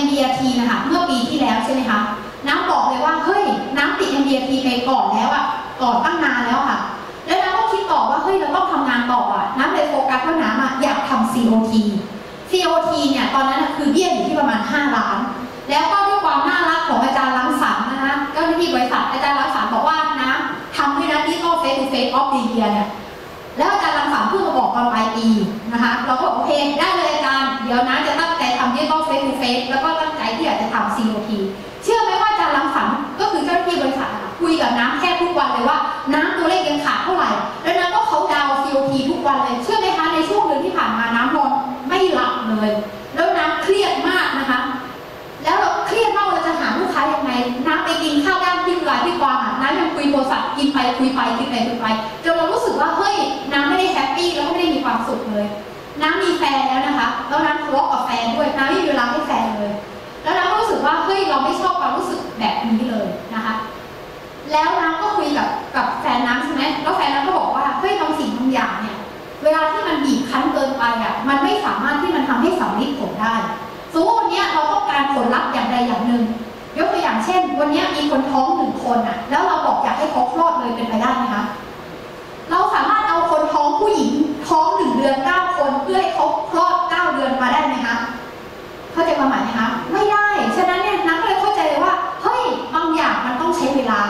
MDRT นะคะเมื่อปีที่แล้วใช่ไหมคะน้ำบอกเลยว่าเฮ้ยน้ำติด MDRT ไปก่อนแล้วอะก่อนตั้งนานแล้วค่ะ แล้วน้ำก็คิดต่อว่าเฮ้ยเราต้องทำงานต่ออะน้ำเลยโฟกัสว่าน้ำอะอยากทำ COT COT เนี่ยตอนนั้นคือเบี้ยอยู่ที่ประมาณ 5 ล้าน แล้วก็ด้วยความน่ารักของอาจารย์รังสรรค์นะคะเจ้าหน้าที่บริษัทอาจารย์รังสรรค์บอกว่าน้ำทำด้วยนะ digital face to face of the year เนี่ย แล้วอาจารย์รังสรรค์เพิ่งมาบอกตอนปลายปีนะคะ เราก็บอกโอเคได้เลยอาจารย์เดี๋ยวนะจะตั้งใจทำ digital face to face แล้วก็ตั้งใจที่อยากจะทำ COP เชื่อไหมว่าอาจารย์รังสรรค์ก็คือเจ้าหน้าที่บริษัทคุยกับน้ำแค่ทุกวันเลยว่าน้ำตัวเลขยังขาดเท่าไหร่ แล้วน้ำก็เขาดาว COP ทุกวันเลย เชื่อไหมคะในช่วงเดือนที่ผ่านมาน้ำนอนไม่หลับเลย คุยไปกินไปคุยไปจนเรารู้สึกว่าเฮ้ยน้ำไม่ได้ happy แล้วก็ไม่ได้มีความสุขเลย น้ำมีแฟนแล้วนะคะแล้วน้ำทะเลาะกับแฟนด้วยน้ำไม่มีเวลาให้แฟนเลย แล้วน้ำก็รู้สึกว่าเฮ้ยเราไม่ชอบความรู้สึกแบบนี้เลยนะคะ แล้วน้ำก็คุยกับกับแฟนน้ำใช่ไหมแล้วแฟนน้ำก็บอกว่าเฮ้ยบางสิ่งบางอย่างเนี่ยเวลาที่มันบีบคั้นเกินไปอะมันไม่สามารถที่มันทำให้สัมฤทธิ์ผลได้สมมติวันเนี้ยเราต้องการผลลัพธ์อย่างใดอย่างหนึ่ง ยกตัวอย่างเช่น วันนี้มีคนท้องหนึ่งคนอะ แล้วเราบอกอยากให้เขาคลอดเลยเป็นไปได้ไหมคะเราสามารถเอาคนท้องผู้หญิงท้องหนึ่งเดือนเก้าคนเพื่อให้เขาคลอดเก้าเดือนมาได้ไหมคะเข้าใจความหมายไหมคะไม่ได้ฉะนั้นเนี่ยน้ำก็เลยเข้าใจเลยว่าเฮ้ยบางอย่างมันต้องใช้เวลา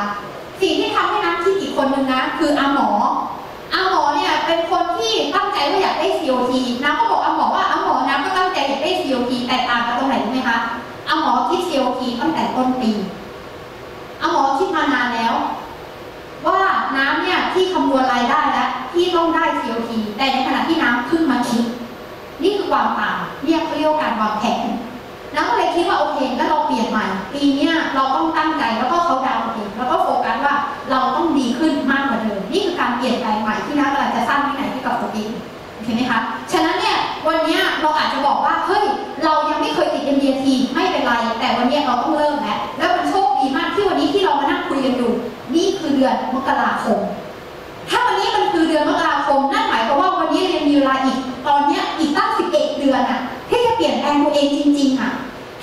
สิ่งที่ทำให้น้ำคิดอีกคนนึงนะคืออาหมออาหมอเนี่ยเป็นคนที่ตั้งใจว่าอยากได้ COT น้ำก็บอกอาหมอว่าอาหมอน้ำก็ตั้งใจอยากได้ COT แต่ต่างกันตรงไหนรู้ไหมคะ อาหมอคิด COT ตั้งแต่ต้นปีอาหมอคิดมานานแล้ว ว่าน้ำเนี่ยที่คำนวณรายได้แล้วที่ต้องได้ COT แต่ในขณะที่น้ำเพิ่งมาคิด นี่คือความต่างเรียกเรียกว่าการวางแผนน้ำก็เลยคิดว่าโอเคงั้นเราเปลี่ยนใหม่ ปีเนี้ยเราต้องตั้งใจแล้วก็เขาดาวน์เองแล้วก็โฟกัสว่าเราต้องดีขึ้นมากกว่าเดิมนี่คือการเปลี่ยนแปลงใหม่ที่น้ำกำลังจะสร้างวินัยให้กับตัวเองโอเคไหมคะ ไม่เคยติด MDT ไม่เป็นไร แต่วันนี้เราต้องเริ่มแล้วแล้วมันโชคดีมากที่วันนี้ที่เรามานั่งคุยกันอยู่ นี่คือเดือนมกราคม ถ้าวันนี้มันคือเดือนมกราคม นั่นหมายความว่าวันนี้เรายังมีเวลาอีก ตอนนี้อีกตั้ง11เดือนอะที่จะเปลี่ยนแปลงตัวเองจริง ๆอะ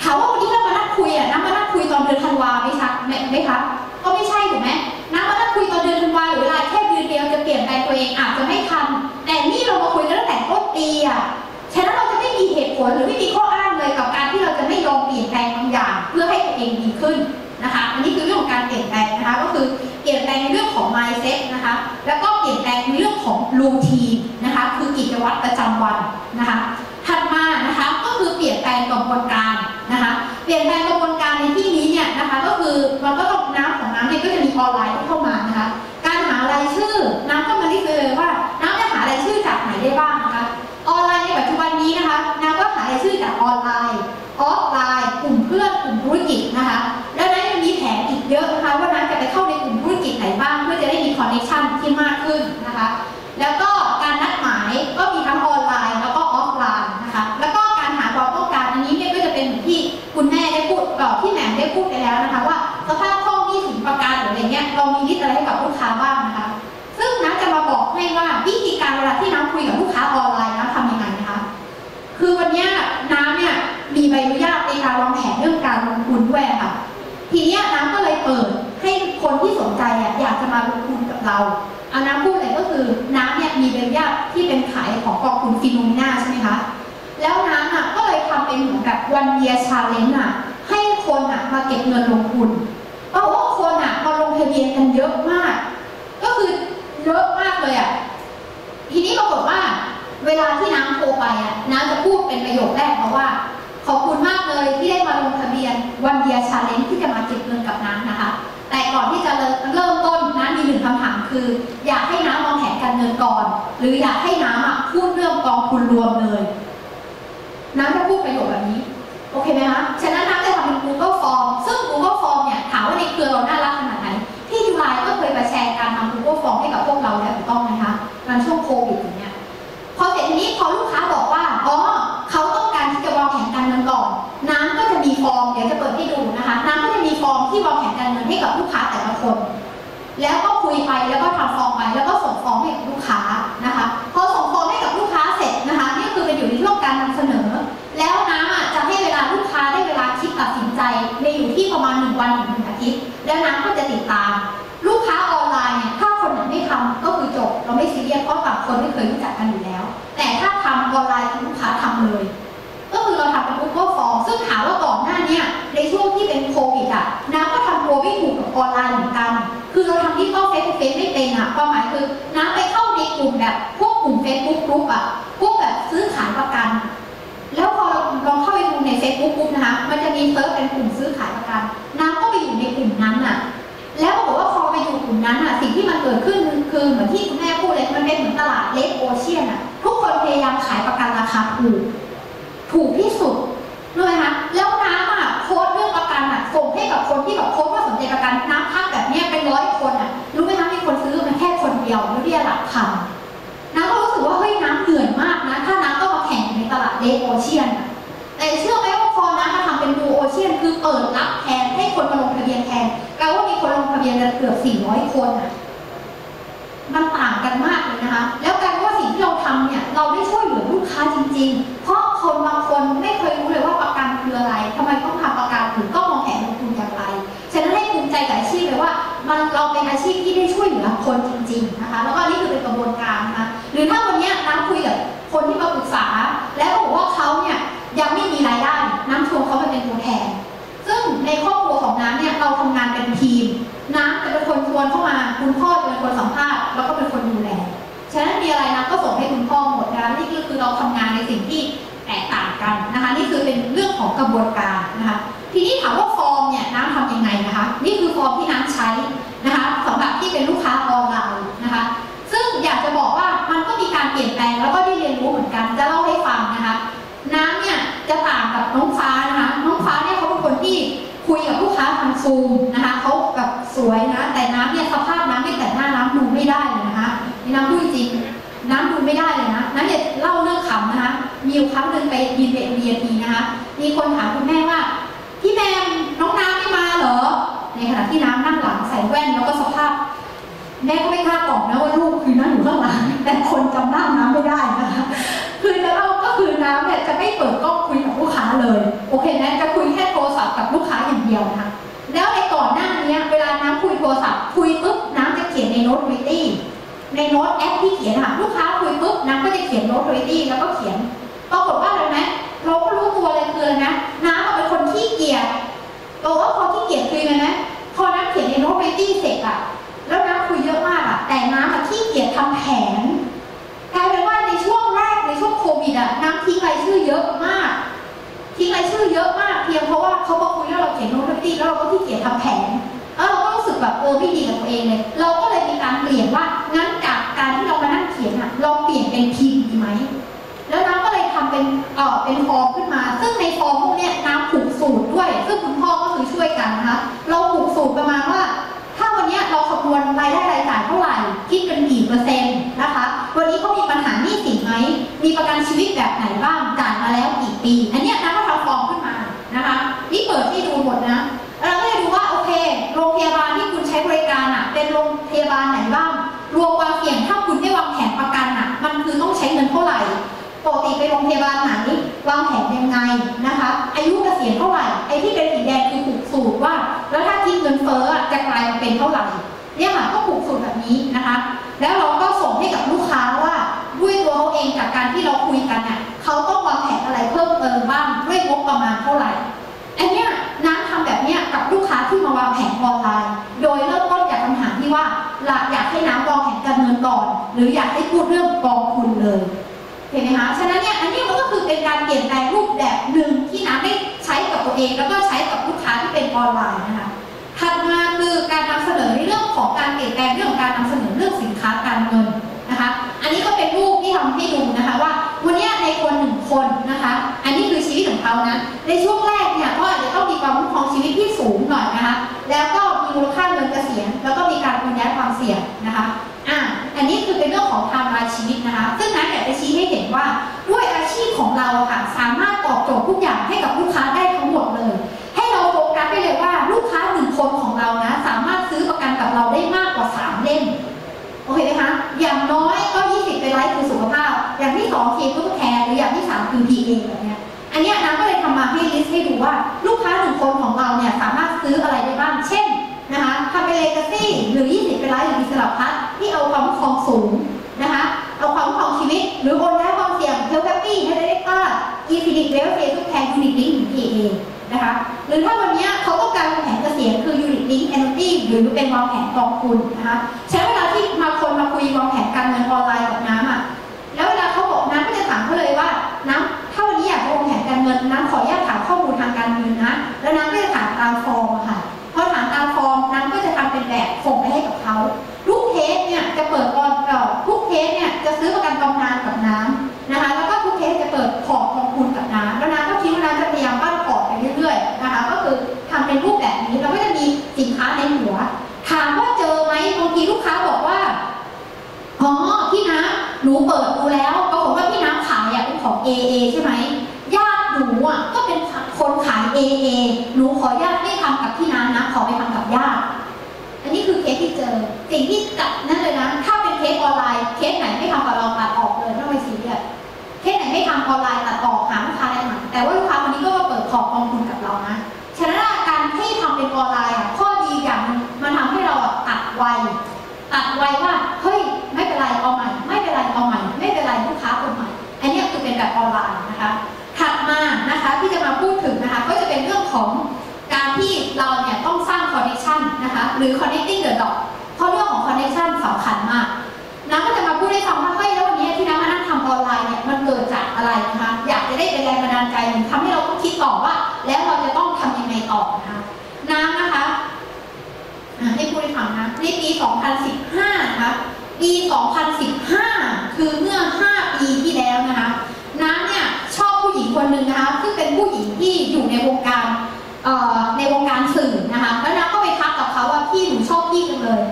ถามว่าวันนี้เรามานั่งคุยอะน้ำมานั่งคุยตอนเดือนธันวาไหมคะไหมไหมคะก็ไม่ใช่ถูกไหมน้ำมานั่งคุยตอนเดือนธันวาหรือเวลาแค่เดือนเดียวจะเปลี่ยนแปลงตัวเองอาจจะไม่ทัน แต่นี่เรามาคุยกันตั้งแต่ต้นปีอะฉะนั้นเราจะไม่มีเหตุผลหรือไม่มีข้ออ้างเลยกับ ขึ้นนะคะ อันนี้คือเรื่องของการเปลี่ยนแปลงนะคะ ก็คือเปลี่ยนแปลงในเรื่องของ mindset นะคะ แล้วก็เปลี่ยนแปลงในเรื่องของ routine นะคะ คือกิจวัตรประจำวันนะคะ ถัดมานะคะ ก็คือเปลี่ยนแปลงกระบวนการนะคะ เปลี่ยนแปลงกระบวนการในที่นี้เนี่ยนะคะ ก็คือมันก็ต้องน้ำของน้ำเนี่ยก็จะมีออนไลน์เข้ามานะคะ การหารายชื่อ น้ำก็มา list เลยว่าน้ำจะหารายชื่อจากไหนได้บ้างนะคะ ออนไลน์ในปัจจุบันนี้นะคะ น้ำก็หารายชื่อจากออนไลน์ ออฟไลน์กลุ่มเพื่อนกลุ่มธุรกิจนะคะ แล้วน้ำยังมีแผนอีกเยอะนะคะว่าน้ำจะไปเข้าในกลุ่มธุรกิจไหนบ้าง เพื่อจะได้มี connection ที่มากขึ้นนะคะ แล้วก็การนัดหมายก็มีทั้งออนไลน์แล้วก็ออฟไลน์นะคะ แล้วก็การหาความต้องการอันนี้เนี่ยก็จะเป็นเหมือนที่คุณแม่ได้พูดเอ่อที่แหม่มได้พูดไปแล้วนะคะ ว่าสภาพคล่องหนี้สินประกันหรืออะไรเงี้ยเรามี list อะไรให้กับลูกค้าบ้างนะคะ ซึ่งน้ำจะมาบอกให้ว่าวิธีการเวลาที่น้ำคุยกับลูกค้าออนไลน์น้ำทำยังไงนะคะ คือวันเนี้ย มีใบอนุญาตในการวางแผนเรื่องการลงทุนด้วยค่ะ ทีนี้น้ำก็เลยเปิดให้คนที่สนใจอยากจะมาลงทุนกับเราเอาน้ำพูดเลยก็คือน้ำเนี่ยมีใบอนุญาตที่เป็นขายของกองทุน Finnomena ใช่ไหมคะแล้วน้ำก็เลยทำเป็นเหมือนแบบ one day challenge อะให้คนอะมาเก็บเงินลงทุนเพราะว่าคนอะมาลงทะเบียนกันเยอะมาก ก็คือเยอะมากเลยอะทีนี้ปรากฏว่า เวลาที่น้ำโทรไปอะน้ำจะพูดเป็นประโยคแรกเพราะว่า ขอบคุณมากเลยที่ได้มาลงทะเบียนวันเดียชาเลนจ์ที่จะมาเก็บเงินกับน้ำนะคะ แต่ก่อนที่จะเริ่มต้นน้ำมีหนึ่งคำถามคือ อยากให้น้ำวางแผนการเงินก่อน หรืออยากให้น้ำอะพูดเรื่องกองทุนรวมเลยน้ำจะพูดประโยคแบบนี้ โอเคไหมคะฉะนั้นน้ำจะทำเป็น Google Form ซึ่ง Google Form เนี่ยถามว่าในเครือเราน่ารักขนาดไหนที่จุฬาก็เคยมาแชร์การทำ Google Form ให้กับพวกเราแล้วถูกต้องไหมคะมันช่วงโควิดอย่างเงี้ยพอเสร็จทีนี้พอลูกค้า เดี๋ยวจะเปิดให้ดูนะคะน้ำก็จะมีฟอร์มที่วางแผนการเงินให้กับลูกค้าแต่ละคน แล้วก็คุยไปแล้วก็ทำฟอร์มไปแล้วก็ส่งฟอร์มให้กับลูกค้านะคะ พอส่งฟอร์มให้กับลูกค้าเสร็จนะคะนี่คือเป็นอยู่ในช่วงการนำเสนอ แล้วน้ำจะให้เวลาลูกค้าได้เวลาคิดตัดสินใจในอยู่ที่ประมาณหนึ่งวันถึงหนึ่งอาทิตย์ แล้วน้ำก็จะติดตาม ลูกค้าออนไลน์เนี่ยถ้าคนไหนไม่ทำก็คือจบ เราไม่ซีเรียสเพราะต่างคนไม่เคยรู้จักกันอยู่แล้ว แต่ถ้าทำออนไลน์ลูกค้าทำเลย ก็คือเราทำเป็น Google Form ซึ่งถามว่าก่อนหน้าเนี้ในช่วงที่เป็นโควิดอะน้ำก็ทำตัวไม่ถูกกับออนไลน์เหมือนกัน คือเราทำที่เข้าเฟซบุ๊กเฟซไม่เป็นอะความหมายคือน้ำไปเข้าในกลุ่มแบบพวกกลุ่ม Facebook กรุ๊ปอะพวกแบบซื้อขายประกัน แล้วพอเราลองเข้าไปดูใน Facebook กรุ๊ปนะคะมันจะมี search เป็นกลุ่มซื้อขายประกัน น้ำก็ไปอยู่ในกลุ่มนั้นอะแล้วปรากฏว่าพอไปอยู่กลุ่มนั้นอะสิ่งที่มันเกิดขึ้นคือเหมือนที่คุณแม่พูดเลยมันเป็นเหมือนตลาด red ocean อะทุกคนพยายามขายประกันราคาถูกถูกที่สุด รู้ไหมคะแล้วน้ำอะ quote เรื่องประกันอะส่งให้กับคนที่แบบโพสต์ว่าสนใจประกันน้ำทักแบบเนี้ยเป็นร้อยคนอะรู้ไหมคะมีคนซื้อมันแค่คนเดียวแล้วเบี้ยหลักพันน้ำก็รู้สึกว่าเฮ้ยน้ำเหนื่อยมากนะถ้าน้ำต้องมาแข่งในตลาดเลดโอเชียนแต่เชื่อไหมว่าพอน้ำมาทำเป็นดูโอเชียนคือเปิดรับแทนให้คนมาลงทะเบียนแทนแปลว่ามีคนลงทะเบียนกันเกือบ400 คนอะมันต่างกันมากเลยนะคะ แล้วการว่าสิ่งที่เราทำเนี่ย เราได้ช่วยเหลือลูกค้าจริง ๆ เขาเนี่ยยังไม่มีรายได้ น้ำชวนเขามาเป็นตัวแทน ซึ่งในครอบครัวของน้ำเนี่ยเราทำงานเป็นทีม น้ำจะเป็นคนชวนเข้ามา คุณพ่อจะเป็นคนสัมภาษณ์ แล้วก็เป็นคนดูแล ฉะนั้นมีอะไรน้ำก็ส่งให้คุณพ่อหมดนะคะนี่ก็คือเราทำงานในสิ่งที่แตกต่างกันนะคะ นี่คือเป็นเรื่องของกระบวนการนะคะ ทีนี้ถามว่าฟอร์มเนี่ยน้ำทำยังไงนะคะ นี่คือฟอร์มที่น้ำใช้นะคะสำหรับที่เป็นลูก จะต่างกับน้องฟ้านะคะน้องฟ้าเนี่ยเขาเป็นคนที่คุยกับลูกค้าทางซูมนะคะเขาแบบสวยนะ แต่น้ำเนี่ยสภาพน้ำไม่แต่หน้าน้ำดูไม่ได้เลยนะคะนี่น้ำพูดจริง น้ำดูไม่ได้เลยนะน้ำเนี่ยเล่าเรื่องขำนะคะมีอยู่ครั้งหนึ่งไปยินเบียทีนะคะมีคนถามคุณแม่ว่าพี่แมมน้องน้ำไม่มาเหรอในขณะที่น้ำนั่งหลังใส่แว่นแล้วก็สภาพ แม่ก็ไม่กล้าบอกนะว่าลูกคือนั่งอยู่ข้างหลังแต่คนจำหน้าน้ำไม่ได้นะคะคือจะเล่าก็คือน้ำเนี่ยจะไม่เปิดกล้องคุยกับลูกค้าเลย โอเคนะจะคุยแค่โทรศัพท์กับลูกค้าอย่างเดียวนะคะแล้วในก่อนหน้านี้เวลาน้ำคุยโทรศัพท์คุยปุ๊บน้ำจะเขียนในโน้ตวิตี้ในโน้ตแอปที่เขียนค่ะลูกค้าคุยปุ๊บน้ำก็จะเขียนโน้ตวิตี้แล้วก็เขียนปรากฏว่าอะไรไหมเราก็รู้ตัวเลยคือนะน้ำเป็นคนขี้เกียจบอกว่าพอขี้เกียจคุยไหมนะพอน้ำเขียนในโน้ตวิตี้เสร็จ ขี้เกียจทำแผนกลายเป็นว่าในช่วงแรกในช่วงโควิดอะน้ำทิ้งรายชื่อเยอะมาก ทิ้งรายชื่อเยอะมาก เพียงเพราะว่าเขาบอกคุยแล้วเราเขียนโน้ตตี้แล้วเราก็ขี้เกียจทำแผนแล้วเราก็รู้สึกแบบเออไม่ดีกับตัวเองเลยเราก็เลยมีการเปลี่ยนว่างั้นจากการที่เรามานั่งเขียนอะเราเปลี่ยนเป็นพิมพ์ดีไหมแล้วน้ำก็เลยทำเป็นเออเป็นฟอร์มขึ้นมา ซึ่งในฟอร์มพวกเนี้ยน้ำผูกสูตรด้วย ซึ่งคุณพ่อก็คือช่วยกันนะคะเราผูกสูตรประมาณว่า คำนวณรายได้รายจ่ายเท่าไหร่ คิดเป็นกี่เปอร์เซ็นต์นะคะ วันนี้เขามีปัญหาหนี้สินไหม มีประกันชีวิตแบบไหนบ้าง จ่ายมาแล้วกี่ปี อันนี้น้ำก็ทำฟอร์มขึ้นมานะคะ นี่เปิดให้ดูหมดนะ เราก็จะดูว่าโอเค โรงพยาบาลที่คุณใช้บริการอะ เป็นโรงพยาบาลไหนบ้าง รวมความเสี่ยงถ้าคุณไม่วางแผนประกันอะ มันคือต้องใช้เงินเท่าไหร่ปกติไปโรงพยาบาลไหนวางแผนยังไงนะคะ อายุเกษียณเท่าไหร่ไอ้ที่เป็นสีแดงคือผูกสูตรว่า แล้วถ้าคิดเงินเฟ้อจะกลายมาเป็นเท่าไหร่ เนี่ยค่ะก็ผูกสูตรแบบนี้นะคะ แล้วเราก็ส่งให้กับลูกค้าว่าด้วยตัวเขาเองจากการที่เราคุยกันเนี่ยเขาต้องวางแผนอะไรเพิ่มเติมบ้างด้วยงบประมาณเท่าไหร่อันเนี้ยน้ำทำแบบเนี้ยกับลูกค้าที่มาวางแผนออนไลน์ โดยเริ่มต้นจากคำถามที่ว่าหลักอยากให้น้ำวางแผนการเงินก่อน หรืออยากให้พูดเรื่องกองทุนเลยเห็นไหมคะฉะนั้นเนี่ยอันนี้มันก็คือเป็นการเปลี่ยนแปลงรูปแบบหนึ่งที่น้ำได้ใช้กับตัวเอง แล้วก็ใช้กับลูกค้าที่เป็นออนไลน์นะคะ ถัดมาคือการนำเสนอในเรื่องของการเปลี่ยนแปลงเรื่องของการนำเสนอเรื่องสินค้าการเงินนะคะ อันนี้ก็เป็นรูปที่ทำให้ดูนะคะว่าวันนี้ในคนหนึ่งคนนะคะ อันนี้คือชีวิตของเขานะในช่วงแรกเนี่ยก็อาจจะต้องมีความคุ้มครองชีวิตที่สูงหน่อยนะคะ แล้วก็มีมูลค่าเงินเกษียณแล้วก็มีการโอนย้ายความเสี่ยงนะคะอะอันนี้คือเป็นเรื่องของไทม์ไลน์ชีวิตนะคะ ซึ่งน้ำอยากจะชี้ให้เห็นว่าด้วยอาชีพของเราค่ะสามารถตอบโจทย์ทุกอย่างให้กับลูกค้าได้ทั้งหมดเลย ให้เราโฟกัสไปเลยว่าลูกค้า คนของเรานะ สามารถซื้อประกันกับเราได้มากกว่า 3 เล่ม โอเคไหมคะ อย่างน้อยก็ 20 pay life คือสุขภาพ อย่างที่2คือทุกแคร์หรืออย่างที่ 3 คือ PA แบบเนี้ย อันเนี้ยน้ำก็เลยทำมาให้ list ให้ดูว่า ลูกค้าหนึ่งคนของเราเนี่ยสามารถซื้ออะไรได้บ้าง เช่นนะคะทำเป็นเลกาซี่หรือ 20เป็นไลฟ์หรืออิสระพัฒที่เอาความคุ้มครองสูงนะคะ เอาความคุ้มครองชีวิต หรือโอนย้ายความเสี่ยงเทลแคปปี้เฮดเดเต้าอีฟินิกเวลเฟทุกแคร์ยูนิตลิงก์หรือ PA นะคะหรือถ้าวันนี้เขาต้องการวางแผนเกษียณคือ unit link annuity หรือเป็นวางแผนกองทุนนะคะใช้เวลาที่มาคนมาคุยวางแผนการเงินออนไลน์กับน้ำอะแล้วเวลาเขาบอกน้ำก็จะถามเขาเลยว่าน้ำถ้าวันนี้อยากวางแผนการเงินน้ำขออนุญาตถามข้อมูลทางการเงินนะแล้วน้ำก็จะถามตามฟอร์มค่ะพอถามตามฟอร์มน้ำก็จะทำเป็นแบบส่งไปให้กับเขาทุกเคสเนี่ยจะเปิดก่อนเอ่อทุกเคสเนี่ยจะซื้อประกันกองทุนกับน้ำนะคะ AA ใช่ไหมญาติหนูอะก็เป็นคนขาย AA หนูขอญาติไม่ทำกับพี่น้ำนะ ขอไปทำกับญาติ อันนี้คือเคสที่เจอ สิ่งที่จับนั่นเลยนะ ถ้าเป็นเคสออนไลน์ เคสไหนไม่ทำกับเราตัดออกเลยไม่ต้องไปซีเรียสเคสไหนไม่ทำออนไลน์ตัดออกหาลูกค้ารายใหม่แต่ว่าลูกค้าคนนี้ก็มาเปิดพอร์ตกองทุนกับเรานะ ฉะนั้นการที่ทำเป็นออนไลน์อะข้อดีอย่างมันทำให้เราตัดไวตัดไวว่า ออนไลน์นะคะถัดมานะคะที่จะมาพูดถึงนะคะก็จะเป็นเรื่องของการที่เราเนี่ยต้องสร้าง connection นะคะหรือ connecting the dot เพราะเรื่องของ connection สำคัญมากน้ำก็จะมาพูดให้ฟังว่าเฮ้ยแล้ววันนี้ที่น้ำมานั่งทำออนไลน์เนี่ยมันเกิดจากอะไรนะคะอยากจะได้เป็นแรงบันดาลใจทำให้เราต้องคิดต่อว่า แล้วเราจะต้องทำยังไงต่อนะคะน้ำนะคะให้พูดให้ฟังนะในปี 2015 นะคะปี 2015 คือเมื่อ 5 ปีที่แล้วนะคะ น้ำเนี่ยชอบผู้หญิง คนหนึ่งนะคะซึ่งเป็นผู้หญิงที่อยู่ในวงการในวงการสื่อนะคะแล้วน้ำก็ไปทักกับเขาว่าพี่หนูชอบพี่จังเลย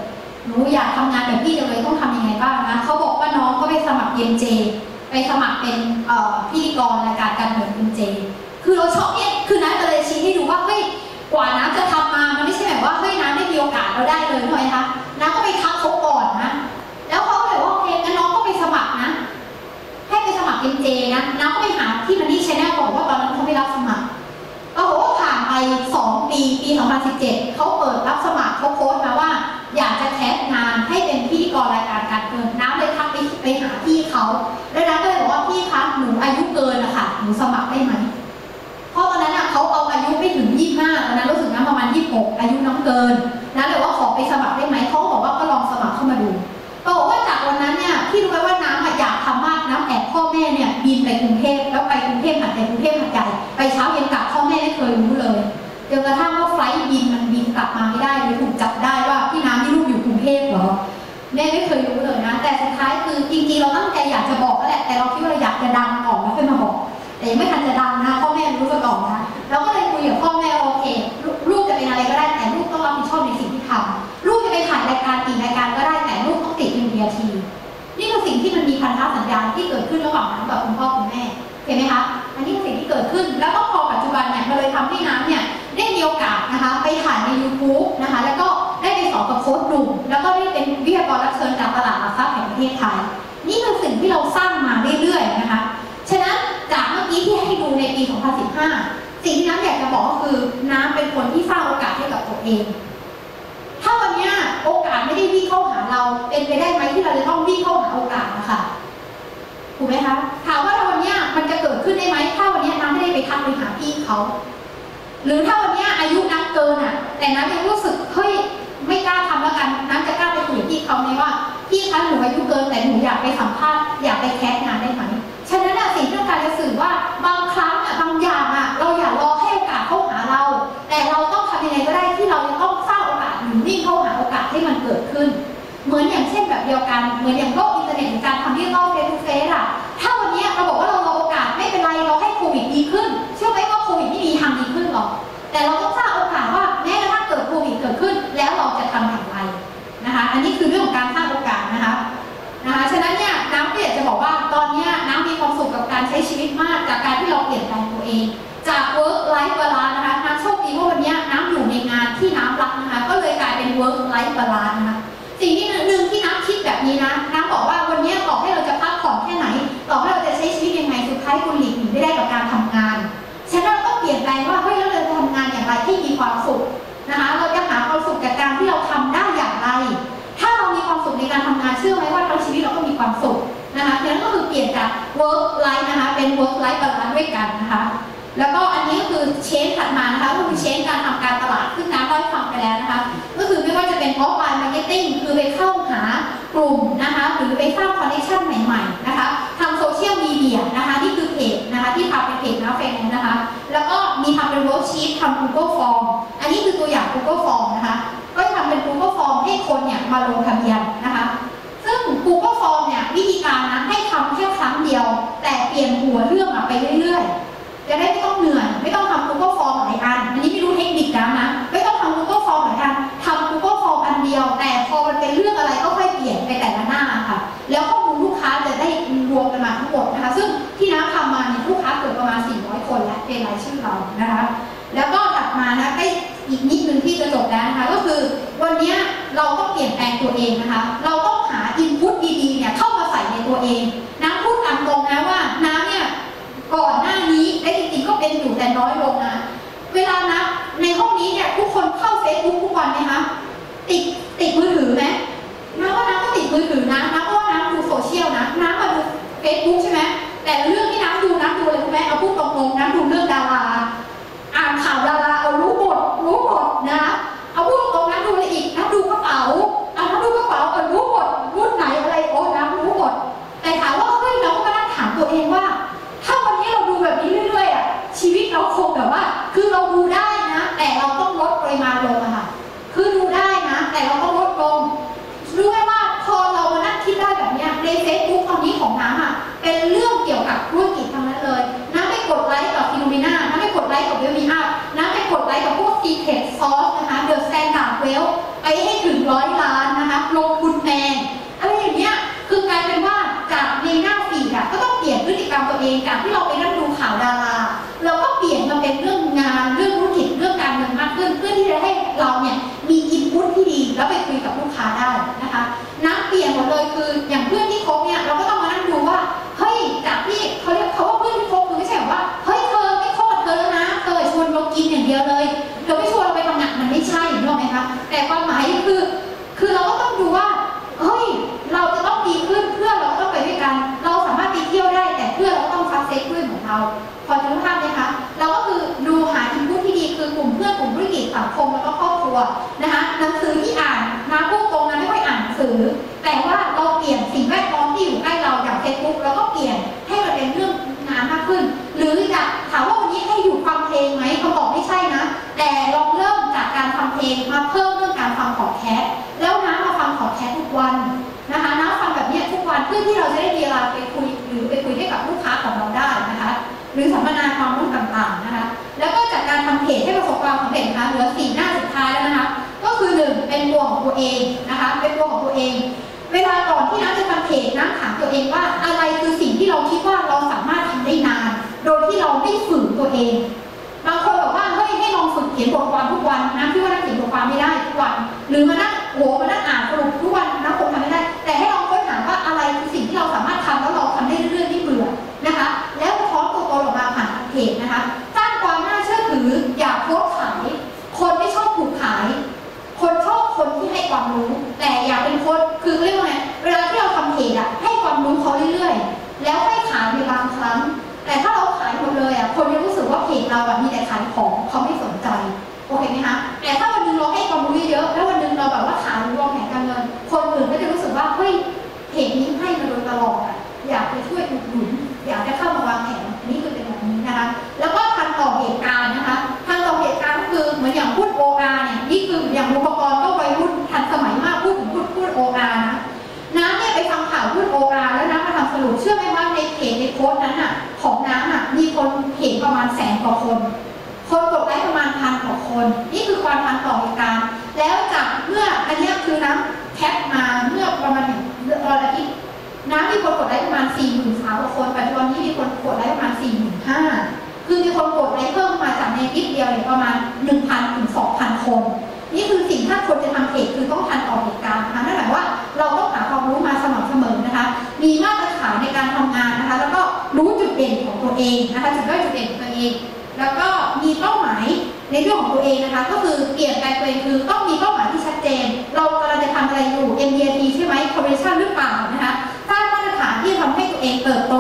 หนูอยากทำงานแบบพี่จังเลยต้องทำยังไงบ้างนะเขาบอกว่าน้องก็ไปสมัครเอ็มเจไปสมัครเป็นพิธีกรรายการการเมืองเอ็มเจคือเราชอบเนี่ยคือน้ำก็เลยชี้ให้ดูว่าเฮ้ยกว่าน้ำจะทำมามันไม่ใช่แบบว่าเฮ้ยน้ำได้มีโอกาสเราได้เลยถูกไหมคะน้ำก็ไปท ว่าตอนนั้นเขาไม่รับสมัครปรากฏว่าผ่านไป 2 ปีปี 2017 เขาเปิดรับสมัครเขาโพสต์มาว่า อยากจะแคสงานให้เป็นพิธีกรรายการการเงินน้ำเลยทักไปไปหาพี่เขาแล้วน้ำก็เลยบอกว่าพี่คะหนูอายุเกินนะคะหนูสมัครได้ไหมเพราะตอนนั้นน่ะเขาเอาอายุไม่ถึง 25ตอนนั้นรู้สึกนะประมาณ 26 อายุน้องเกินนะเลยว่าขอไปสมัครได้ไหมเขาบอกว่าก็ลองสมัครเข้ามาดูปรากฏว่าจากวันนั้นเนี่ยพี่รู้ไหมว่าน้ำอะอยากทำมากน้ำแอบพ่อแม่เนี่ยบินไปกรุงเทพ แล้วไปกรุงเทพหัดใหญ่กรุงเทพหัดใหญ่ไปเช้าเย็นกลับพ่อแม่ไม่เคยรู้เลยจนกระทั่งว่าไฟล์บินมันบินกลับมาไม่ได้เลยถูกจับได้ว่าพี่น้ำที่ลูกอยู่กรุงเทพเหรอแม่ไม่เคยรู้เลยนะ แต่สุดท้ายคือจริงๆเราตั้งใจอยากจะบอกก็แหละแต่เราคิดว่าเราอยากจะดังออกแล้วค่อยมาบอก แต่ยังไม่ทันจะดังนะพ่อแม่รู้ซะก่อนนะเราก็เลยคุยกับพ่อแม่โอเคลูกจะเป็นอะไรก็ได้แต่ลูกต้องรับผิดชอบในสิ่งที่ทำลูกจะไปถ่ายรายการกี่รายการก็ได้แต่ลูกต้องติด MDRT นี่คือสิ่งที่มันมีพันธสัญญาที่เกิดขึ้นระหว่างน้ำกับคุณพ่อคุณแม่เห็นไหมคะ อันนี้คือสิ่งที่เกิดขึ้น แล้วก็พอปัจจุบันเนี่ยมันเลยทำให้น้ำเนี่ยได้มีโอกาสนะคะ ไปถ่ายใน YouTube นะคะ แล้วก็ได้ไปสอนกับโค้ชหนุ่มแล้วก็ได้เป็นวิทยากรรับเชิญจากตลาดหลักทรัพย์แห่งประเทศไทยนี่คือสิ่งที่เราสร้างมาเรื่อยๆนะคะ ฉะนั้นจากเมื่อกี้ที่ให้ดูในปี 2015 สิ่งที่น้ำอยากจะบอกก็คือน้ำเป็นคนที่สร้างโอกาสให้กับตัวเอง ถ้าวันนี้โอกาสไม่ได้วิ่งเข้าหาเรา เป็นไปได้ไหมที่เราจะต้องวิ่งเข้าหาโอกาสนะคะ ถูกไหมคะถามว่าวันนี้มันจะเกิดขึ้นได้ไหมถ้าวันนี้น้ำไม่ได้ไปทักไปหาพี่เขาหรือถ้าวันนี้อายุน้ำเกินอะ แต่น้ำยังรู้สึกเฮ้ยไม่กล้าทำแล้วกันน้ำจะกล้าไปคุยพี่เขาไหมว่าพี่คะหนูอายุเกินแต่หนูอยากไปสัมภาษณ์อยากไปแคสงานได้ไหมฉะนั้นสิ่งที่การจะสื่อว่าบางครั้งอะบางอย่างอะเราอย่ารอให้โอกาสเข้าหาเรา แต่เราต้องทำยังไงก็ได้ที่เราจะต้องสร้างโอกาสหรือวิ่งเข้าหาโอกาสให้มันเกิดขึ้น เหมือนอย่างเช่นแบบเดียวกัน เหมือนอย่างโลกอินเทอร์เน็ตการทำให้โลก สอะถ้าวันนี้เราบอกว่าเรารอโอกาสไม่เป็นไรเราให้โควิดดีขึ้น เชื่อไหมว่าโควิดไม่ดีทางดีขึ้นหรอก แต่เราต้องสร้างโอกาสว่าแม้กระทั่งเกิดโควิดเกิดขึ้น แล้วเราจะทำอย่างไรนะคะ อันนี้คือเรื่องของการสร้างโอกาสนะคะนะคะฉะนั้นเนี่ยน้ำก็อยากจะบอกว่าตอนนี้น้ำมีความสุขกับการใช้ชีวิตมากจากการที่เราเปลี่ยนแปลงตัวเอง จาก work life balance นะคะน้ำโชคดีว่าวันนี้น้ำอยู่ในงานที่น้ำรักนะคะก็เลยกลายเป็น work life balance นะคะสิ่งที่หนึ่งที่น้ำคิดแบบนี้นะน้ำบอกว่า ให้เราจะพักผ่อนแค่ไหน ต่อให้เราจะใช้ชีวิตยังไงสุดท้ายคุณหลีกหนีไม่ได้กับการทำงานฉะนั้นเราต้องเปลี่ยนแปลงว่าเฮ้ยแล้วเราจะทำงานอย่างไรให้มีความสุขนะคะเราจะหาความสุขจากการที่เราทำได้อย่างไร ถ้าเรามีความสุขในการทำงานเชื่อไหมว่าทั้งชีวิตเราก็มีความสุขนะคะฉะนั้นก็คือเปลี่ยนจาก work life นะคะเป็น work life balance ด้วยกันนะคะแล้วก็อันนี้ก็คือเชนถัดมานะคะก็คือเชนการทำการตลาดซึ่งน้ำได้ฟังไปแล้วนะคะก็คือไม่ว่าจะเป็น offline marketing คือไปเข้าหา กลุ่มนะคะหรือไปสร้างคอนเนคชั่นใหม่ๆนะคะทำโซเชียลมีเดียนะคะนี่คือเพจนะคะที่ทำเป็นเพจนะแฟนนะคะแล้วก็มีทำเป็น worksheet ทำ Google Form อันนี้คือตัวอย่าง Google Form นะคะก็ทำเป็น Google Form ให้คนเนี่ยมาลงทะเบียนนะคะซึ่ง Google Form เนี่ยวิธีการนะให้ทำแค่ครั้งเดียว แต่เปลี่ยนหัวเรื่องอไปเรื่อยๆายชื่อเรานะคะ แล้วก็ถัดมานะใกล้อีกนิดนึงที่จะจบแล้วนะคะก็คือวันนี้เราต้องเปลี่ยนแปลงตัวเองนะคะ เราต้องหาอินพุตดีๆเนี่ยเข้ามาใส่ในตัวเอง น้ำพูดตามตรงนะว่าน้ำเนี่ยก่อนหน้านี้และจริงๆก็เป็นอยู่แต่น้อยลงนะเวลานะในห้องนี้เนี่ยทุกคนเข้าเฟซบุ๊กทุกวันไหมคะติดติดมือถือไหมน้ำว่าน้ำก็ติดมือถือนะน้ำก็ว่าน้ำดูโซเชียลนะน้ำมาดูเฟซบุ๊กใช่ไหมแต่เรื่อง ดูน้ำดูอะไรรู้ไหมเอาพูดตรงๆน้ำดูเรื่องดาราอ่านข่าวดาราเอารู้หมดรู้หมดนะเอาพูดตรงๆนะดูอะไรอีกนะดูกระเป๋าอะนะดูกระเป๋าเอารู้หมดรุ่นไหนอะไรโอ้นะรู้หมดแต่ถามว่าเฮ้ยเราก็มานั่งถามตัวเองว่า ถ้าวันนี้เราดูแบบนี้เรื่อยๆอะชีวิตเราคงแบบว่า คือเราดูได้นะ แต่เราต้องลดปริมาณลงอะค่ะคือดูได้นะ แต่เราต้องลดลงรู้ไหมว่าพอเรามานั่งคิดได้แบบนี้ในเฟซบุ๊กตอนนี้ของน้ำอะเป็นเรื่องเกี่ยวกับธุรกิจ ไปให้ถึงร้อยล้านนะคะลงทุนแพงอะไรอย่างเงี้ยคือกลายเป็นว่าจากในหน้าฟีดอะก็ต้องเปลี่ยนพฤติกรรมตัวเองจากที่เราไปนั่งดูข่าวดาราเราก็เปลี่ยนมาเป็นเรื่องงานเรื่องธุรกิจเรื่องการเงินมากขึ้น เพื่อที่จะให้เราเนี่ยมีอินพุตที่ดีแล้วไปคุยกับลูกค้าได้นะคะน้ำเปลี่ยนหมดเลยคืออย่างเพื่อนที่คบเนี่ยเราก็ต้องมานั่งดูว่าเฮ้ยจากที่เขาเรียก มแล้วก็ครอบครัวนะคะหนังสือที่อ่านมาพูดตรงนะไม่ค่อยอ่านหนังสือ แต่ว่าเราเปลี่ยนสิ่งแวดล้อมที่อยู่ใกล้เราอย่างเฟซบุ๊กเราก็เปลี่ยนให้มันเป็นเรื่องงานมากขึ้น หรือจะถามว่าวันนี้ให้หยุดฟังเพลงไหมเขาบอกไม่ใช่นะ แต่ลองเริ่มจากการฟังเพลงมาเพิ่มเรื่องการฟังพอดแคสแล้วน้ำมาฟังพอดแคสทุกวันนะคะน้ำฟังแบบนี้ทุกวันเพื่อที่เราจะได้มีเวลาไปคุยหรือไปคุยให้กับลูกค้าของเราได้นะคะ หรือสัมมนาความรู้ต่างๆนะคะ แล้วก็จากการทำเพจให้ประสบความสำเร็จนะคะเหลือสี่หน้าสุดท้ายแล้วนะคะ ก็คือหนึ่งเป็นตัวของตัวเองนะคะ เป็นตัวของตัวเอง เวลาก่อนที่น้ำจะทำเพจน้ำถามตัวเองว่าอะไรคือสิ่งที่เราคิดว่าเราสามารถทำได้นาน โดยที่เราไม่ฝืนตัวเองบางคนบอกว่าเฮ้ยให้ลองฝึกเขียนบทความทุกวันนะพี่ว่านั่งเขียนบทความไม่ได้ทุกวัน หรือมานั่งโหมานั่งอ่านสรุปทุกวัน ความรู้เขาเรื่อยๆ แล้วให้ขายในบางครั้ง แต่ถ้าเราขายหมดเลยอะคนจะรู้สึกว่าเพจเราอะมีแต่ขายของเขาไม่สนใจโอเคไหมคะแต่ถ้าวันหนึงเราให้ความรู้เยอะแล้ววันหนึงเราแบบว่าขายรวมแผนการเงินคนอื่นก็จะรู้สึกว่าเฮ้ยเพจนี้ให้มาโดยตลอดอะอยากไปช่วยอุดหนุนอยากจะเข้ามาวางแผนนนี้คือเป็นแบบนี้นะคะแล้วก็ทันต่อเหตุการณ์นะคะทันต่อเหตุการณ์ก็คือเหมือนอย่างพูด OR เนี่ยนี่คืออย่างอุปกรณ์ก็ โรุปเชื่อไหมว่าในเพจในโพสต์นั้นอะ ของน้ำอะมีคนเห็นประมาณแสนกว่าคน คนกดไลค์ประมาณพันกว่าคน นี่คือความทันต่อเหตุการณ์แล้วจากเมื่ออันนี้คือน้ำแคปมาเมื่อประมาณหนึ่งวันอาทิตย์น้ำมีคนกดไลค์ประมาณ4 3 0 0 0กว่าคนปัจจุบันนี้มีคนกดไลค์ประมาณ4 5 0 0 0คือมีคนกดไลค์เพิ่มมาจากในคลิปเดียวเนี่ยประมาณ 1,000ถึง2,000 คน นี่คือสิ่งถ้าคนจะทำเพจคือต้องทันต่อเหตุการณ์นะคะนั่นหมายว่า เราต้องหาความรู้มาสม่ำเสมอนะคะ มีมาตรฐานในการทำงานนะคะ แล้วก็รู้จุดเด่นของตัวเองนะคะจุดด้อยจุดเด่นของตัวเอง แล้วก็มีเป้าหมายในเรื่องของตัวเองนะคะ ก็คือเปลี่ยนแปลงตัวเองคือต้องมีเป้าหมายที่ชัดเจน เรากำลังจะทำอะไรอยู่ MDRT ใช่ไหม Corporation หรือเปล่านะคะสร้างมาตรฐานที่จะทำให้ตัวเองเติบโต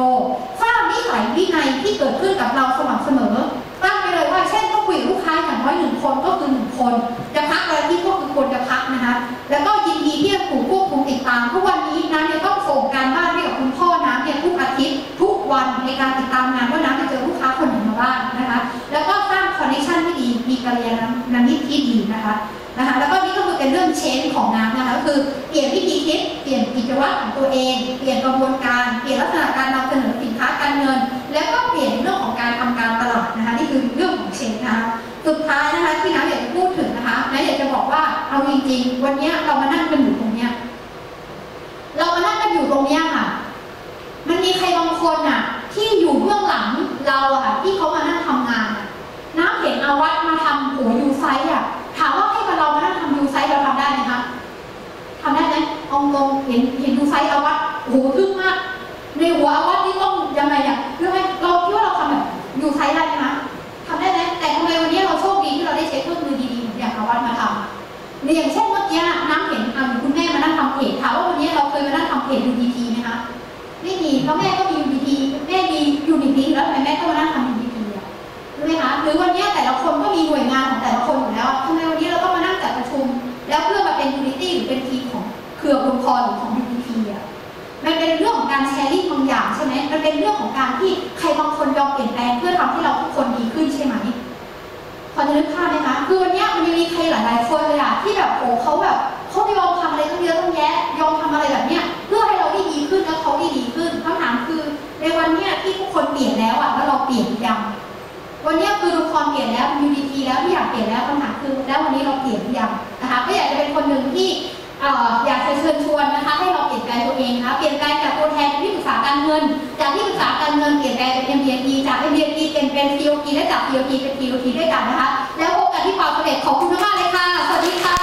สร้างนิสัยวินัยที่เกิดขึ้นกับเราสม่ำเสมอตั้งไปเลยว่าเช่นต้องคุยกับลูกค้าอย่างน้อยหนึ่งคนก็คือหนึ่งคนจะพักอะไรที่ก็คือควรจะพักนะคะ แล้วก็ยินดีที่ จะถูกควบคุมติดตาม ทุกวันนี้น้ำเนี่ยต้องส่งการบ้านให้กับคุณพ่อน้ำเนี่ยทุกอาทิตย์ ทุกวันในการติดตามงานว่าน้ำจะเจอลูกค้าคนไหนมาบ้างนะคะ แล้วก็สร้างคอนเนคชั่นที่ดี มีการเรียนน้ำนิที่ดีนะคะนะคะแล้วก็นี่ก็คือเป็นเรื่องเชนของน้ำนะคะก็คือเปลี่ยนวิธีคิดเปลี่ยนกิจวัตรของตัวเอง เปลี่ยนกระบวนการเปลี่ยนลักษณะการนำเสนอสินค้าการเงิน แล้วก็เปลี่ยนเรื่องของการทำการตลาดนะคะนี่คือเรื่องของเชนนะคะ สุดท้ายนะคะที่น้ำอยากจะพูดถึงนะคะน้ำอยากจะบอกว่าเอาจริงๆวันนี้เรามานั่งกันอยู่ตรงเนี้ยเรามานั่งกันอยู่ตรงเนี้ยค่ะ มันมีใครบางคนอะ ที่อยู่เบื้องหลังเราอะค่ะที่เขามานั่งทำงานน้ำเห็นอาวัตมาทำหัวยูไซต์อะถามว่าให้กับเรามานั่งทำยูไซต์เราทำได้ไหมคะทำได้ไหมอาตรงเห็นเห็นยูไซต์อาวัตโอ้โหทึ่งมากในหัวอาวัตนี่ต้องยังไงอะ อย่างเช่นเมื่อกี้น้ำเห็นอะคุณแม่มานั่งทำเพจถามว่าวันนี้เราเคยมานั่งทำเพจ UDT ไหมคะไม่มีเพราะแม่ก็มี UDT แม่มี UDT แล้วทำไมแม่ก็มานั่งทำ UDT อะรู้ไหมคะหรือวันนี้แต่ละคนก็มีหน่วยงานของแต่ละคนอยู่แล้วทำไมวันนี้เราต้องมานั่งจัดประชุม แล้วเพื่อมาเป็น Unity หรือเป็นทีมของเครือองค์กรหรือของ UDT อะมันเป็นเรื่องของการแชร์ลิงบางอย่างใช่ไหมมันเป็นเรื่องของการที่ใครบางคนยอมเปลี่ยนแปลงเพื่อทำให้เราทุกคนดีขึ้นใช่ไหม พอจะนึกภาพไหมคะคือวันนี้มันยังมีใครหลายๆคนเลยอะที่แบบโอ้เขาแบบเขายอมทำอะไรตั้งเยอะตั้งแยะยอมทำอะไรแบบเนี้ยเพื่อให้เราได้ดีขึ้นแล้วเขาได้ดีขึ้นคำถามคือในวันเนี้ยที่ทุกคนเปลี่ยนแล้วอะแล้วเราเปลี่ยนยังวันนี้คือทุกคนเปลี่ยนแล้วมีดีทีแล้วที่อยากเปลี่ยนแล้วคำถามคือแล้ววันนี้เราเปลี่ยนยังนะคะก็อยากจะเป็นคนหนึ่งที่ อยากจะเชิญชวนนะคะ ให้เราเปลี่ยนแปลงตัวเองนะคะเปลี่ยนแปลงจากตัวแทนที่ปรึกษาการเงิน จากที่ปรึกษาการเงินเปลี่ยนแปลงเป็น MBA จาก MBA เปลี่ยนเป็น TOP และจาก TOP เป็น POP ด้วยกันนะคะ แล้วพบกันที่ความสำเร็จของคุณมากเลยค่ะ สวัสดีค่ะ